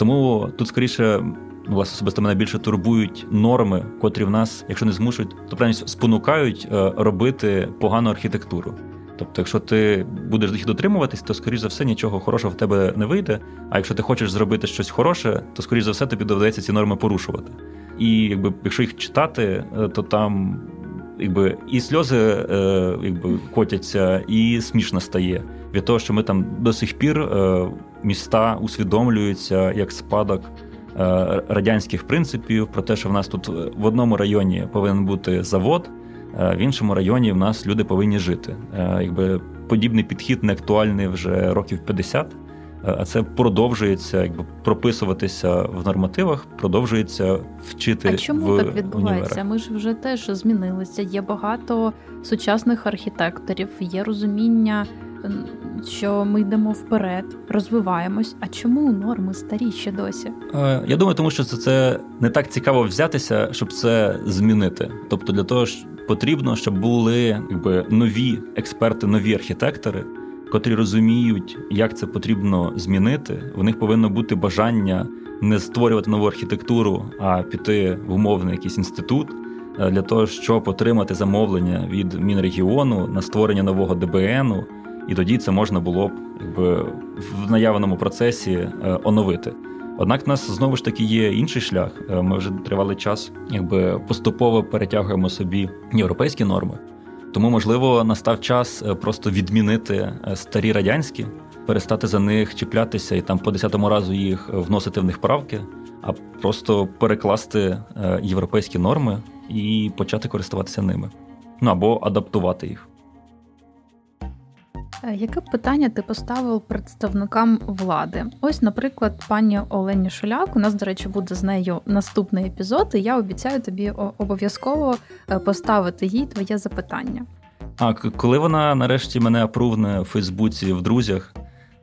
Тому тут скоріше ну, власне особисто мене більше турбують норми, котрі в нас, якщо не змушують, то правильно спонукають е, робити погану архітектуру. Тобто, якщо ти будеш їх дотримуватись, то скоріш за все нічого хорошого в тебе не вийде. А якщо ти хочеш зробити щось хороше, то скоріш за все тобі доведеться ці норми порушувати. І якби якщо їх читати, е, то там якби і сльози е, якби котяться, і смішно стає від того, що ми там до сих пір міста усвідомлюються як спадок. Е, радянських принципів про те, що в нас тут в одному районі повинен бути завод, е, в іншому районі в нас люди повинні жити. Е, якби подібний підхід не актуальний вже років 50, а це продовжується, якби прописуватися в нормативах, продовжується вчити. А чому в так відбувається? Універах. Ми ж вже теж змінилися. Є багато сучасних архітекторів, є розуміння що ми йдемо вперед, розвиваємось. А чому норми старі ще досі? Е, я думаю, тому що це, це не так цікаво взятися, щоб це змінити. Тобто, для того ж потрібно, щоб були якби нові експерти, нові архітектори, котрі розуміють, як це потрібно змінити. В них повинно бути бажання не створювати нову архітектуру, а піти в умовний якийсь інститут. Е, для того щоб отримати замовлення від Мінрегіону на створення нового ДБНу, і тоді це можна було б якби в наявному процесі е, оновити. Однак в нас знову ж таки є інший шлях. Е, ми вже тривалий час, якби поступово перетягуємо собі європейські норми. Тому, можливо, настав час е, просто відмінити старі радянські, перестати за них чіплятися і там по десятому разу їх вносити в них правки, а просто перекласти європейські норми і почати користуватися ними. Ну або адаптувати їх. Е, яке питання ти поставив представникам влади? Ось, наприклад, пані Олені Шуляк. У нас, до речі, буде з нею наступний епізод, і я обіцяю тобі обов'язково е, поставити їй твоє запитання. А коли вона нарешті мене апрувне в Фейсбуці в друзях,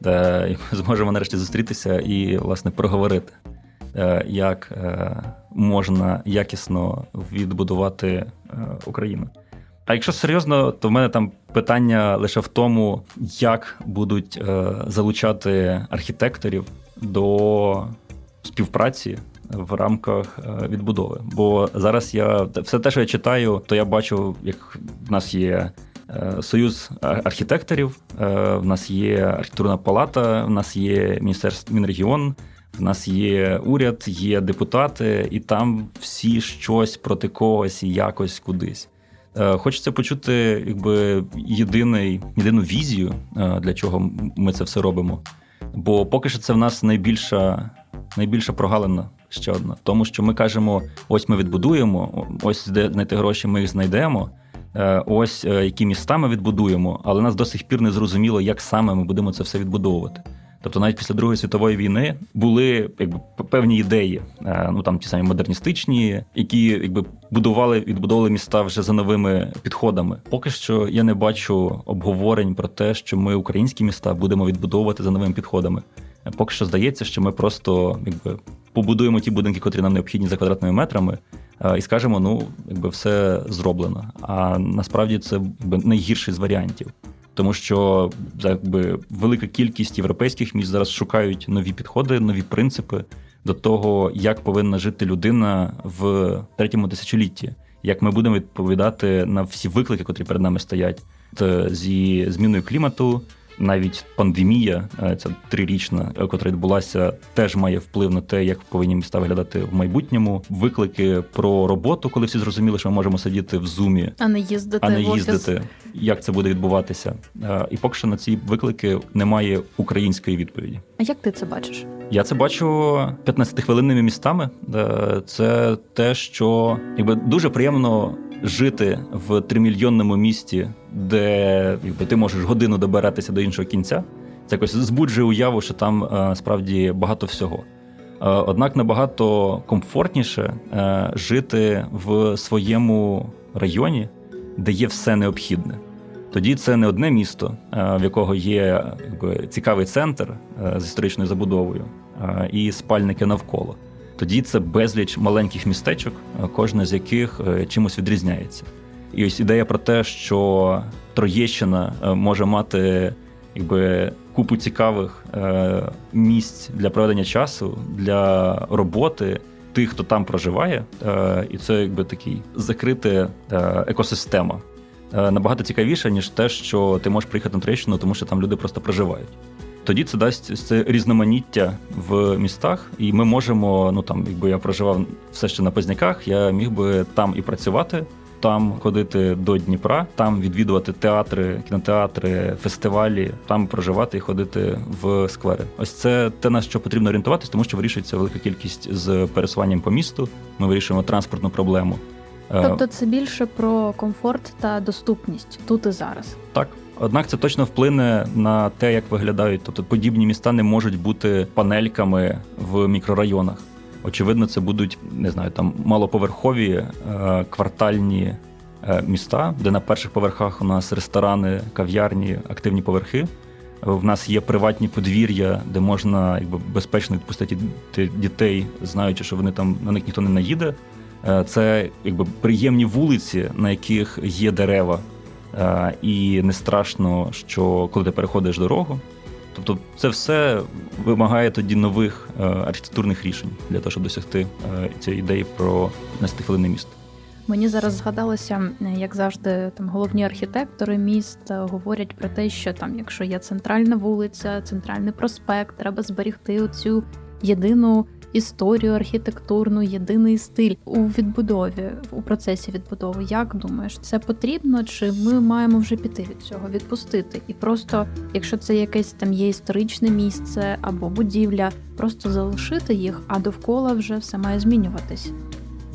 де зможемо нарешті зустрітися і власне проговорити, е, як можна якісно відбудувати Україну. А якщо серйозно, то в мене там питання лише в тому, як будуть е, залучати архітекторів до співпраці в рамках е, відбудови. Бо зараз я все те, що я читаю, то я бачу, як в нас є. Е, союз архітекторів, е, в нас є архітектурна палата, в нас є міністерство Мінрегіон, в нас є уряд, є депутати, і там всі щось проти когось і якось кудись. Е, хочеться почути якби єдиний, єдину візію, е, для чого ми це все робимо. Бо поки що це в нас найбільша найбільша прогалина ще одна. Тому, що ми кажемо: ось ми відбудуємо, ось де знайти гроші, ми їх знайдемо. Е, ось які міста ми відбудуємо, але нас до сих пір не зрозуміло, як саме ми будемо це все відбудовувати. Тобто, навіть після Другої світової війни були якби певні ідеї, е, ну там ті самі модерністичні, які якби будували відбудовували міста вже за новими підходами. Поки що я не бачу обговорень про те, що ми українські міста будемо відбудовувати за новими підходами. Поки що здається, що ми просто якби побудуємо ті будинки, котрі нам необхідні за квадратними метрами, е, і скажемо, ну якби все зроблено. А насправді це якби найгірший з варіантів тому що якби велика кількість європейських міст зараз шукають нові підходи, нові принципи до того, як повинна жити людина в третьому тисячолітті, як ми будемо відповідати на всі виклики, котрі перед нами стоять, зі зміною клімату навіть пандемія, е, ця трирічна, яка відбулася, теж має вплив на те, як повинні міста виглядати в майбутньому. Виклики про роботу, коли всі зрозуміли, що ми можемо сидіти в зумі, а не їздити, а не в їздити. Як це буде відбуватися? Е, і поки що на ці виклики немає української відповіді. А як ти це бачиш? Я це бачу 15-хвилинними містами. Е, це те, що якби дуже приємно жити в тримільйонному місті, де якби, ти можеш годину добиратися до іншого кінця, це якось збуджує уяву, що там е, справді багато всього. Е, однак набагато комфортніше е, жити в своєму районі, де є все необхідне. тоді це не одне місто, в якого є цікавий центр з історичною забудовою і спальники навколо. Тоді це безліч маленьких містечок, кожне з яких чимось відрізняється. І ось ідея про те, що Троєщина може мати якби купу цікавих е, місць для проведення часу, для роботи тих, хто там проживає, е, і це якби такий закрита е, екосистема. Е, набагато цікавіше, ніж те, що ти можеш приїхати на Троєщину, тому що там люди просто проживають. Тоді це дасть це різноманіття в містах, і ми можемо. Ну там, якби я проживав все ще на Позняках, я міг би там і працювати там ходити до Дніпра, там відвідувати театри, кінотеатри, фестивалі, там проживати і ходити в сквери. Ось це те на що потрібно орієнтуватись, тому що вирішується велика кількість з пересуванням по місту. Ми вирішуємо транспортну проблему. Е, тобто це більше про комфорт та доступність тут і зараз. Так. Однак це точно вплине на те, як виглядають. Тобто подібні міста не можуть бути панельками в мікрорайонах. Очевидно, це будуть не знаю, там малоповерхові е, квартальні е, міста, де на перших поверхах у нас ресторани, кав'ярні, активні поверхи. В нас є приватні подвір'я, де можна якби безпечно відпустити дітей, знаючи, що вони там на них ніхто не наїде. Е, це якби приємні вулиці, на яких є дерева, і не страшно, що коли ти переходиш дорогу, Тобто, це все вимагає тоді нових е, архітектурних рішень для того, щоб досягти е, цієї ідеї про нестихлене місто. Мені зараз згадалося, як завжди, там головні архітектори міст е, говорять про те, що там, якщо є центральна вулиця, центральний проспект, треба зберегти оцю єдину історію архітектурну, єдиний стиль у відбудові, у процесі відбудови. Як думаєш, це потрібно? Чи ми маємо вже піти від цього, відпустити? І просто, якщо це якесь там є історичне місце або будівля, просто залишити їх, а довкола вже все має змінюватись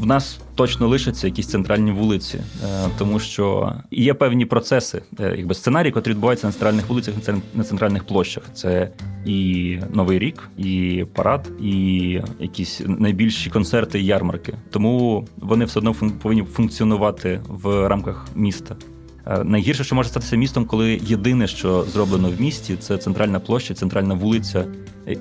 в нас точно лишаться якісь центральні вулиці, е, тому що є певні процеси, е, якби сценарії, які відбуваються на центральних вулицях, на центральних площах. Це і Новий рік, і парад, і якісь найбільші концерти і ярмарки. Тому вони все одно повинні функціонувати в рамках міста. Е, найгірше, що може статися містом, коли єдине, що зроблено в місті, це центральна площа, центральна вулиця,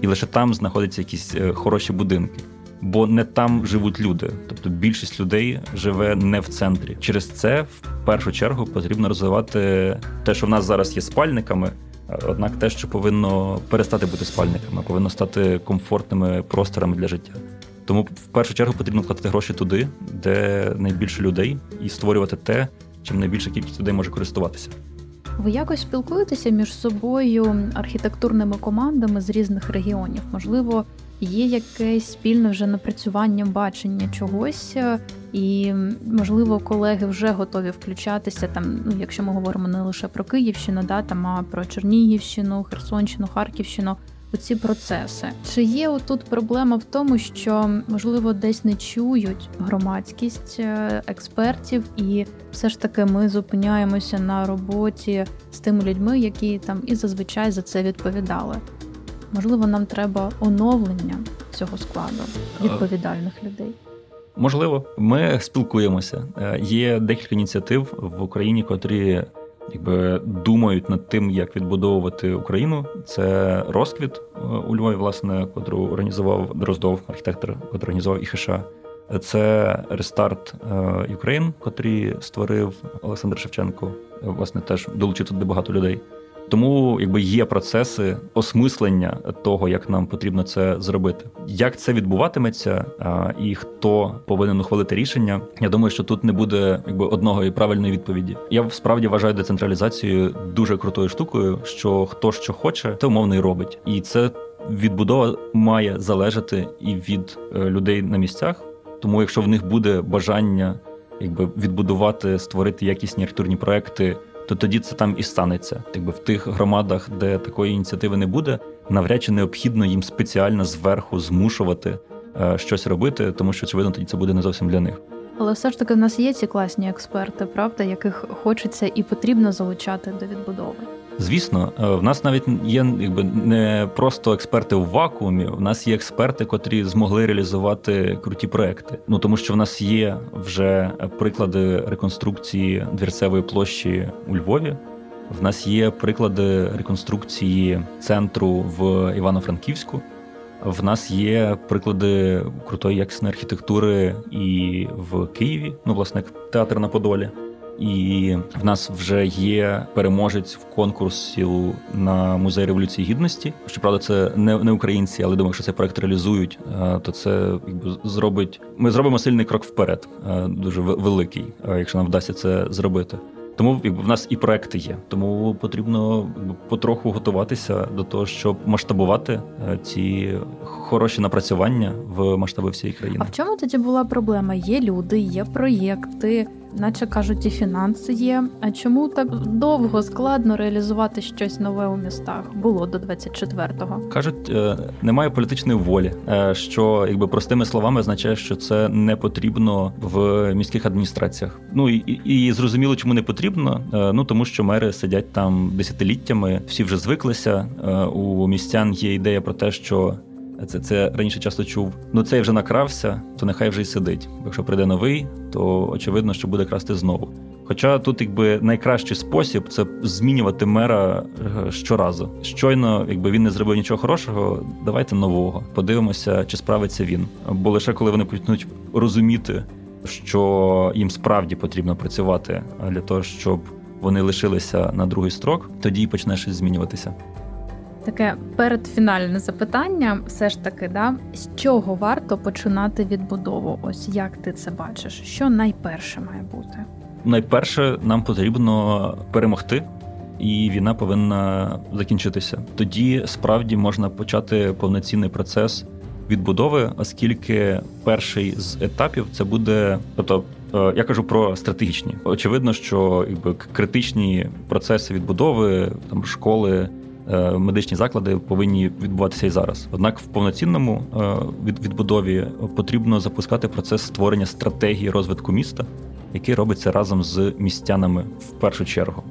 і лише там знаходяться якісь хороші будинки бо не там живуть люди. Тобто більшість людей живе не в центрі. Через це в першу чергу потрібно розвивати те, що в нас зараз є спальниками. Однак те, що повинно перестати бути спальниками, повинно стати комфортними просторами для життя. Тому в першу чергу потрібно вкладати гроші туди, де найбільше людей, і створювати те, чим найбільша кількість людей може користуватися. Ви якось спілкуєтеся між собою архітектурними командами з різних регіонів? Можливо, є якесь спільне вже напрацювання бачення чогось, е, і можливо колеги вже готові включатися там. Ну, якщо ми говоримо не лише про Київщину, да там а про Чернігівщину, Херсонщину, Харківщину. У ці процеси чи є тут проблема в тому, що можливо десь не чують громадськість е, експертів, і все ж таки ми зупиняємося на роботі з тими людьми, які там і зазвичай за це відповідали. Можливо, нам треба оновлення цього складу відповідальних людей. Можливо, ми спілкуємося. Е, є декілька ініціатив в Україні, котрі якби думають над тим, як відбудовувати Україну. Це розквіт е, у Львові, власне, котру організував Дроздов, архітектор, котрий організував ІХШ. Це рестарт Україн, котрий створив Олександр Шевченко. Власне, теж долучив туди багато людей. Тому якби є процеси осмислення того, як нам потрібно це зробити. Як це відбуватиметься, і хто повинен ухвалити рішення? Я думаю, що тут не буде якби одного і правильної відповіді. Я справді вважаю децентралізацію дуже крутою штукою, що хто що хоче, те умовно і робить, і це відбудова має залежати і від е, людей на місцях. Тому, якщо в них буде бажання якби відбудувати, створити якісні архітектурні проекти то тоді це там і станеться. Якби в тих громадах, де такої ініціативи не буде, навряд чи необхідно їм спеціально зверху змушувати е, щось робити, тому що очевидно тоді це буде не зовсім для них. Але все ж таки в нас є ці класні експерти, правда, яких хочеться і потрібно залучати до відбудови. Звісно, е, в нас навіть є якби не просто експерти в вакуумі. В нас є експерти, котрі змогли реалізувати круті проекти. Ну тому, що в нас є вже приклади реконструкції двірцевої площі у Львові. В нас є приклади реконструкції центру в Івано-Франківську. В нас є приклади крутої якісної архітектури і в Києві, ну, власне, театр на Подолі. І в нас вже є переможець в конкурсі на музей революції гідності. Щоправда, це не не українці, але думаю, якщо цей проект реалізують, е, то це якби зробить. Ми зробимо сильний крок вперед, е, дуже великий, е, якщо нам вдасться це зробити. Тому якби в нас і проекти є. Тому потрібно потроху готуватися до того, щоб масштабувати ці хороші напрацювання в масштаби всієї країни. А в чому тоді була проблема? Є люди, є проєкти наче кажуть, і фінанси є. А чому так довго складно реалізувати щось нове у містах? Було до 24-го? кажуть, е, немає політичної волі, е, що якби простими словами означає, що це не потрібно в міських адміністраціях. Ну і, і, і зрозуміло, чому не потрібно. Е, ну тому що мери сидять там десятиліттями, всі вже звиклися. У містян є ідея про те, що це це раніше часто чув. Ну цей вже накрався, то нехай вже й сидить. Якщо прийде новий, то очевидно, що буде красти знову. Хоча тут, якби найкращий спосіб це змінювати мера е, щоразу. Щойно, якби він не зробив нічого хорошого, давайте нового. Подивимося, чи справиться він. Бо лише коли вони почнуть розуміти, що їм справді потрібно працювати для того, щоб вони лишилися на другий строк, тоді почне щось змінюватися. Таке передфінальне запитання, все ж таки, да, з чого варто починати відбудову? Ось як ти це бачиш? Що найперше має бути? Найперше нам потрібно перемогти, і війна повинна закінчитися. Тоді справді можна почати повноцінний процес відбудови, оскільки перший з етапів це буде, тобто. Е, я кажу про стратегічні. Очевидно, що якби критичні процеси відбудови, там школи, медичні заклади повинні відбуватися і зараз. Однак в повноцінному е, відбудові потрібно запускати процес створення стратегії розвитку міста, який робиться разом з містянами в першу чергу.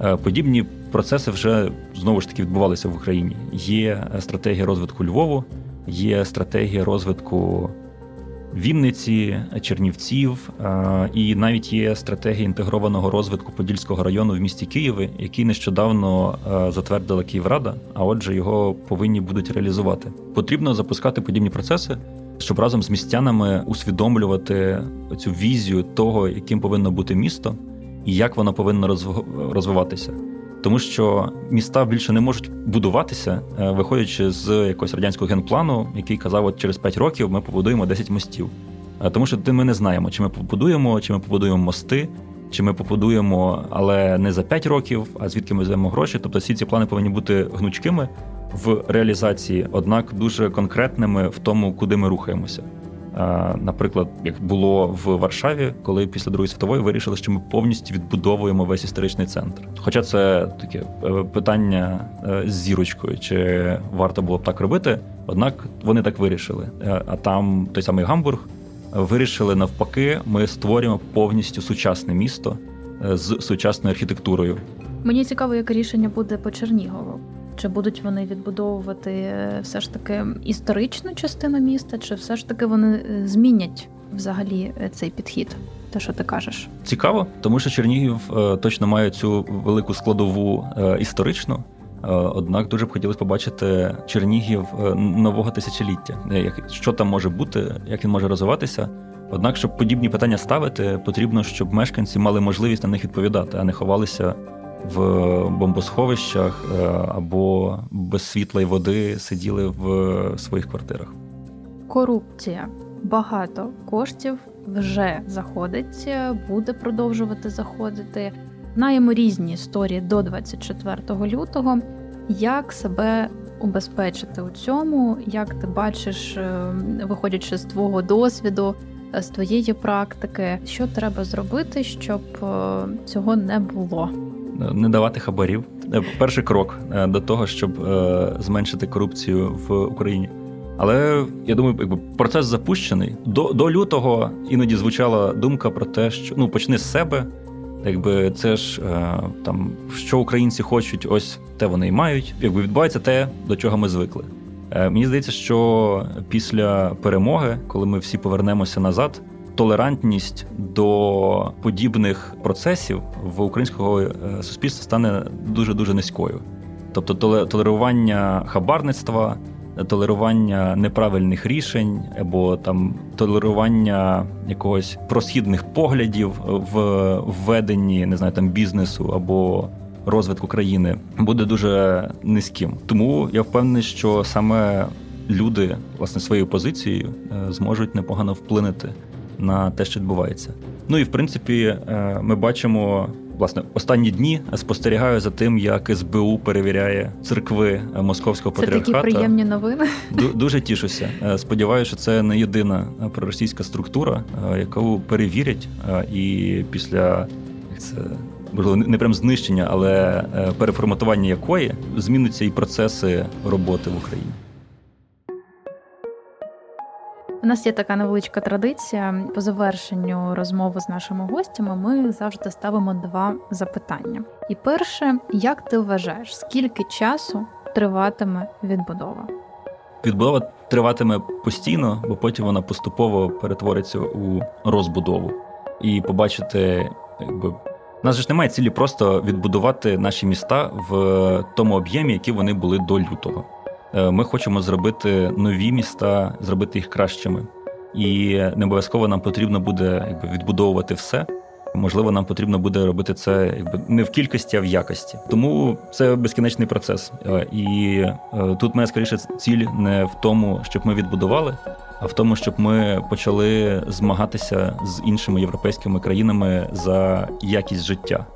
Е, подібні процеси вже знову ж таки відбувалися в Україні. Є стратегія розвитку Львову, є стратегія розвитку Вінниці, Чернівців, і навіть є стратегія інтегрованого розвитку Подільського району в місті Києві, який нещодавно затвердила Київрада, а отже, його повинні будуть реалізувати. Потрібно запускати подібні процеси, щоб разом з містянами усвідомлювати цю візію того, яким повинно бути місто, і як воно повинно розвиватися тому що міста більше не можуть будуватися, е, виходячи з якогось радянського генплану, який казав, от через 5 років ми побудуємо 10 мостів. Е, тому що ми не знаємо, чи ми побудуємо, чи ми побудуємо мости, чи ми побудуємо, але не за 5 років, а звідки ми візьмемо гроші. Тобто всі ці плани повинні бути гнучкими в реалізації, однак дуже конкретними в тому, куди ми рухаємося. Наприклад, як було в Варшаві, коли після Другої світової вирішили, що ми повністю відбудовуємо весь історичний центр. Хоча це таке е, питання е, з зірочкою, чи варто було б так робити, однак вони так вирішили. Е, а там той самий Гамбург вирішили навпаки, ми створюємо повністю сучасне місто з сучасною архітектурою. Мені цікаво, яке рішення буде по Чернігову. Чи будуть вони відбудовувати е, все ж таки історичну частину міста, чи все ж таки вони е, змінять взагалі е, цей підхід? Те, що ти кажеш, цікаво, тому що Чернігів точно має цю велику складову історичну. Однак дуже б хотілося побачити Чернігів нового тисячоліття. Що там може бути, як він може розвиватися. Однак, щоб подібні питання ставити, потрібно, щоб мешканці мали можливість на них відповідати, а не ховалися в бомбосховищах е, або без світла й води сиділи в своїх квартирах. Корупція багато коштів вже заходить, буде продовжувати заходити. Знаємо різні історії до 24 лютого. Як себе убезпечити у цьому, як ти бачиш, е, виходячи з твого досвіду, з твоєї практики, що треба зробити, щоб е, цього не було? Не давати хабарів. Е, перший крок е, до того, щоб е, зменшити корупцію в Україні. Але я думаю, якби процес запущений. До до лютого іноді звучала думка про те, що ну почни з себе. Якби це ж там що українці хочуть, ось те вони і мають. Якби відбувається те, до чого ми звикли. Мені здається, що після перемоги, коли ми всі повернемося назад, толерантність до подібних процесів в українського е, суспільства стане дуже дуже низькою. Тобто, толерування хабарництва, толерування неправильних рішень або там толерування якогось просхідних поглядів в введенні не знаю, там бізнесу або розвитку країни буде дуже низьким. Тому я впевнений, що саме люди власне своєю позицією е, зможуть непогано вплинути на те, що відбувається. Ну і в принципі, е, ми бачимо. Власне, останні дні спостерігаю за тим, як СБУ перевіряє церкви московського це патріархату. Це такі приємні новини. Дуже тішуся. Е, сподіваюся, що це не єдина проросійська структура, яку перевірять, і після це можливо, не прям знищення, але переформатування якої змінються і процеси роботи в Україні. У нас є така невеличка традиція. По завершенню розмови з нашими гостями ми завжди ставимо два запитання. І перше, як ти вважаєш, скільки часу триватиме відбудова? Відбудова триватиме постійно, бо потім вона поступово перетвориться у розбудову і побачити, якби у нас ж немає цілі просто відбудувати наші міста в тому об'ємі, які вони були до лютого. Е, ми хочемо зробити нові міста, зробити їх кращими. І не обов'язково нам потрібно буде якби відбудовувати все. Можливо, нам потрібно буде робити це якби не в кількості, а в якості. Тому це безкінечний процес. Е, і е, тут моя скоріше ціль не в тому, щоб ми відбудували, а в тому, щоб ми почали змагатися з іншими європейськими країнами за якість життя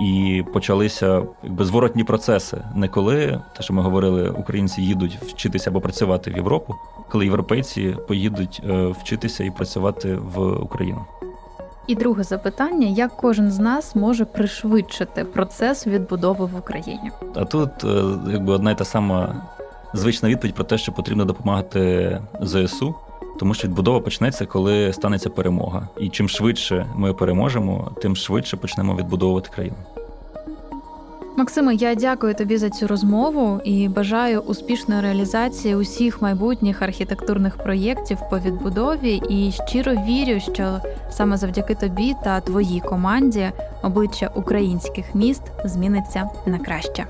і почалися якби зворотні процеси. Не коли те, що ми говорили, українці їдуть вчитися або працювати в Європу, коли європейці поїдуть е, вчитися і працювати в Україну. І друге запитання: як кожен з нас може пришвидшити процес відбудови в Україні? А тут е, якби одна й та сама звична відповідь про те, що потрібно допомагати ЗСУ. Тому що відбудова почнеться, коли станеться перемога. І чим швидше ми переможемо, тим швидше почнемо відбудовувати країну. Максиме, я дякую тобі за цю розмову і бажаю успішної реалізації усіх майбутніх архітектурних проєктів по відбудові. І щиро вірю, що саме завдяки тобі та твоїй команді обличчя українських міст зміниться на краще.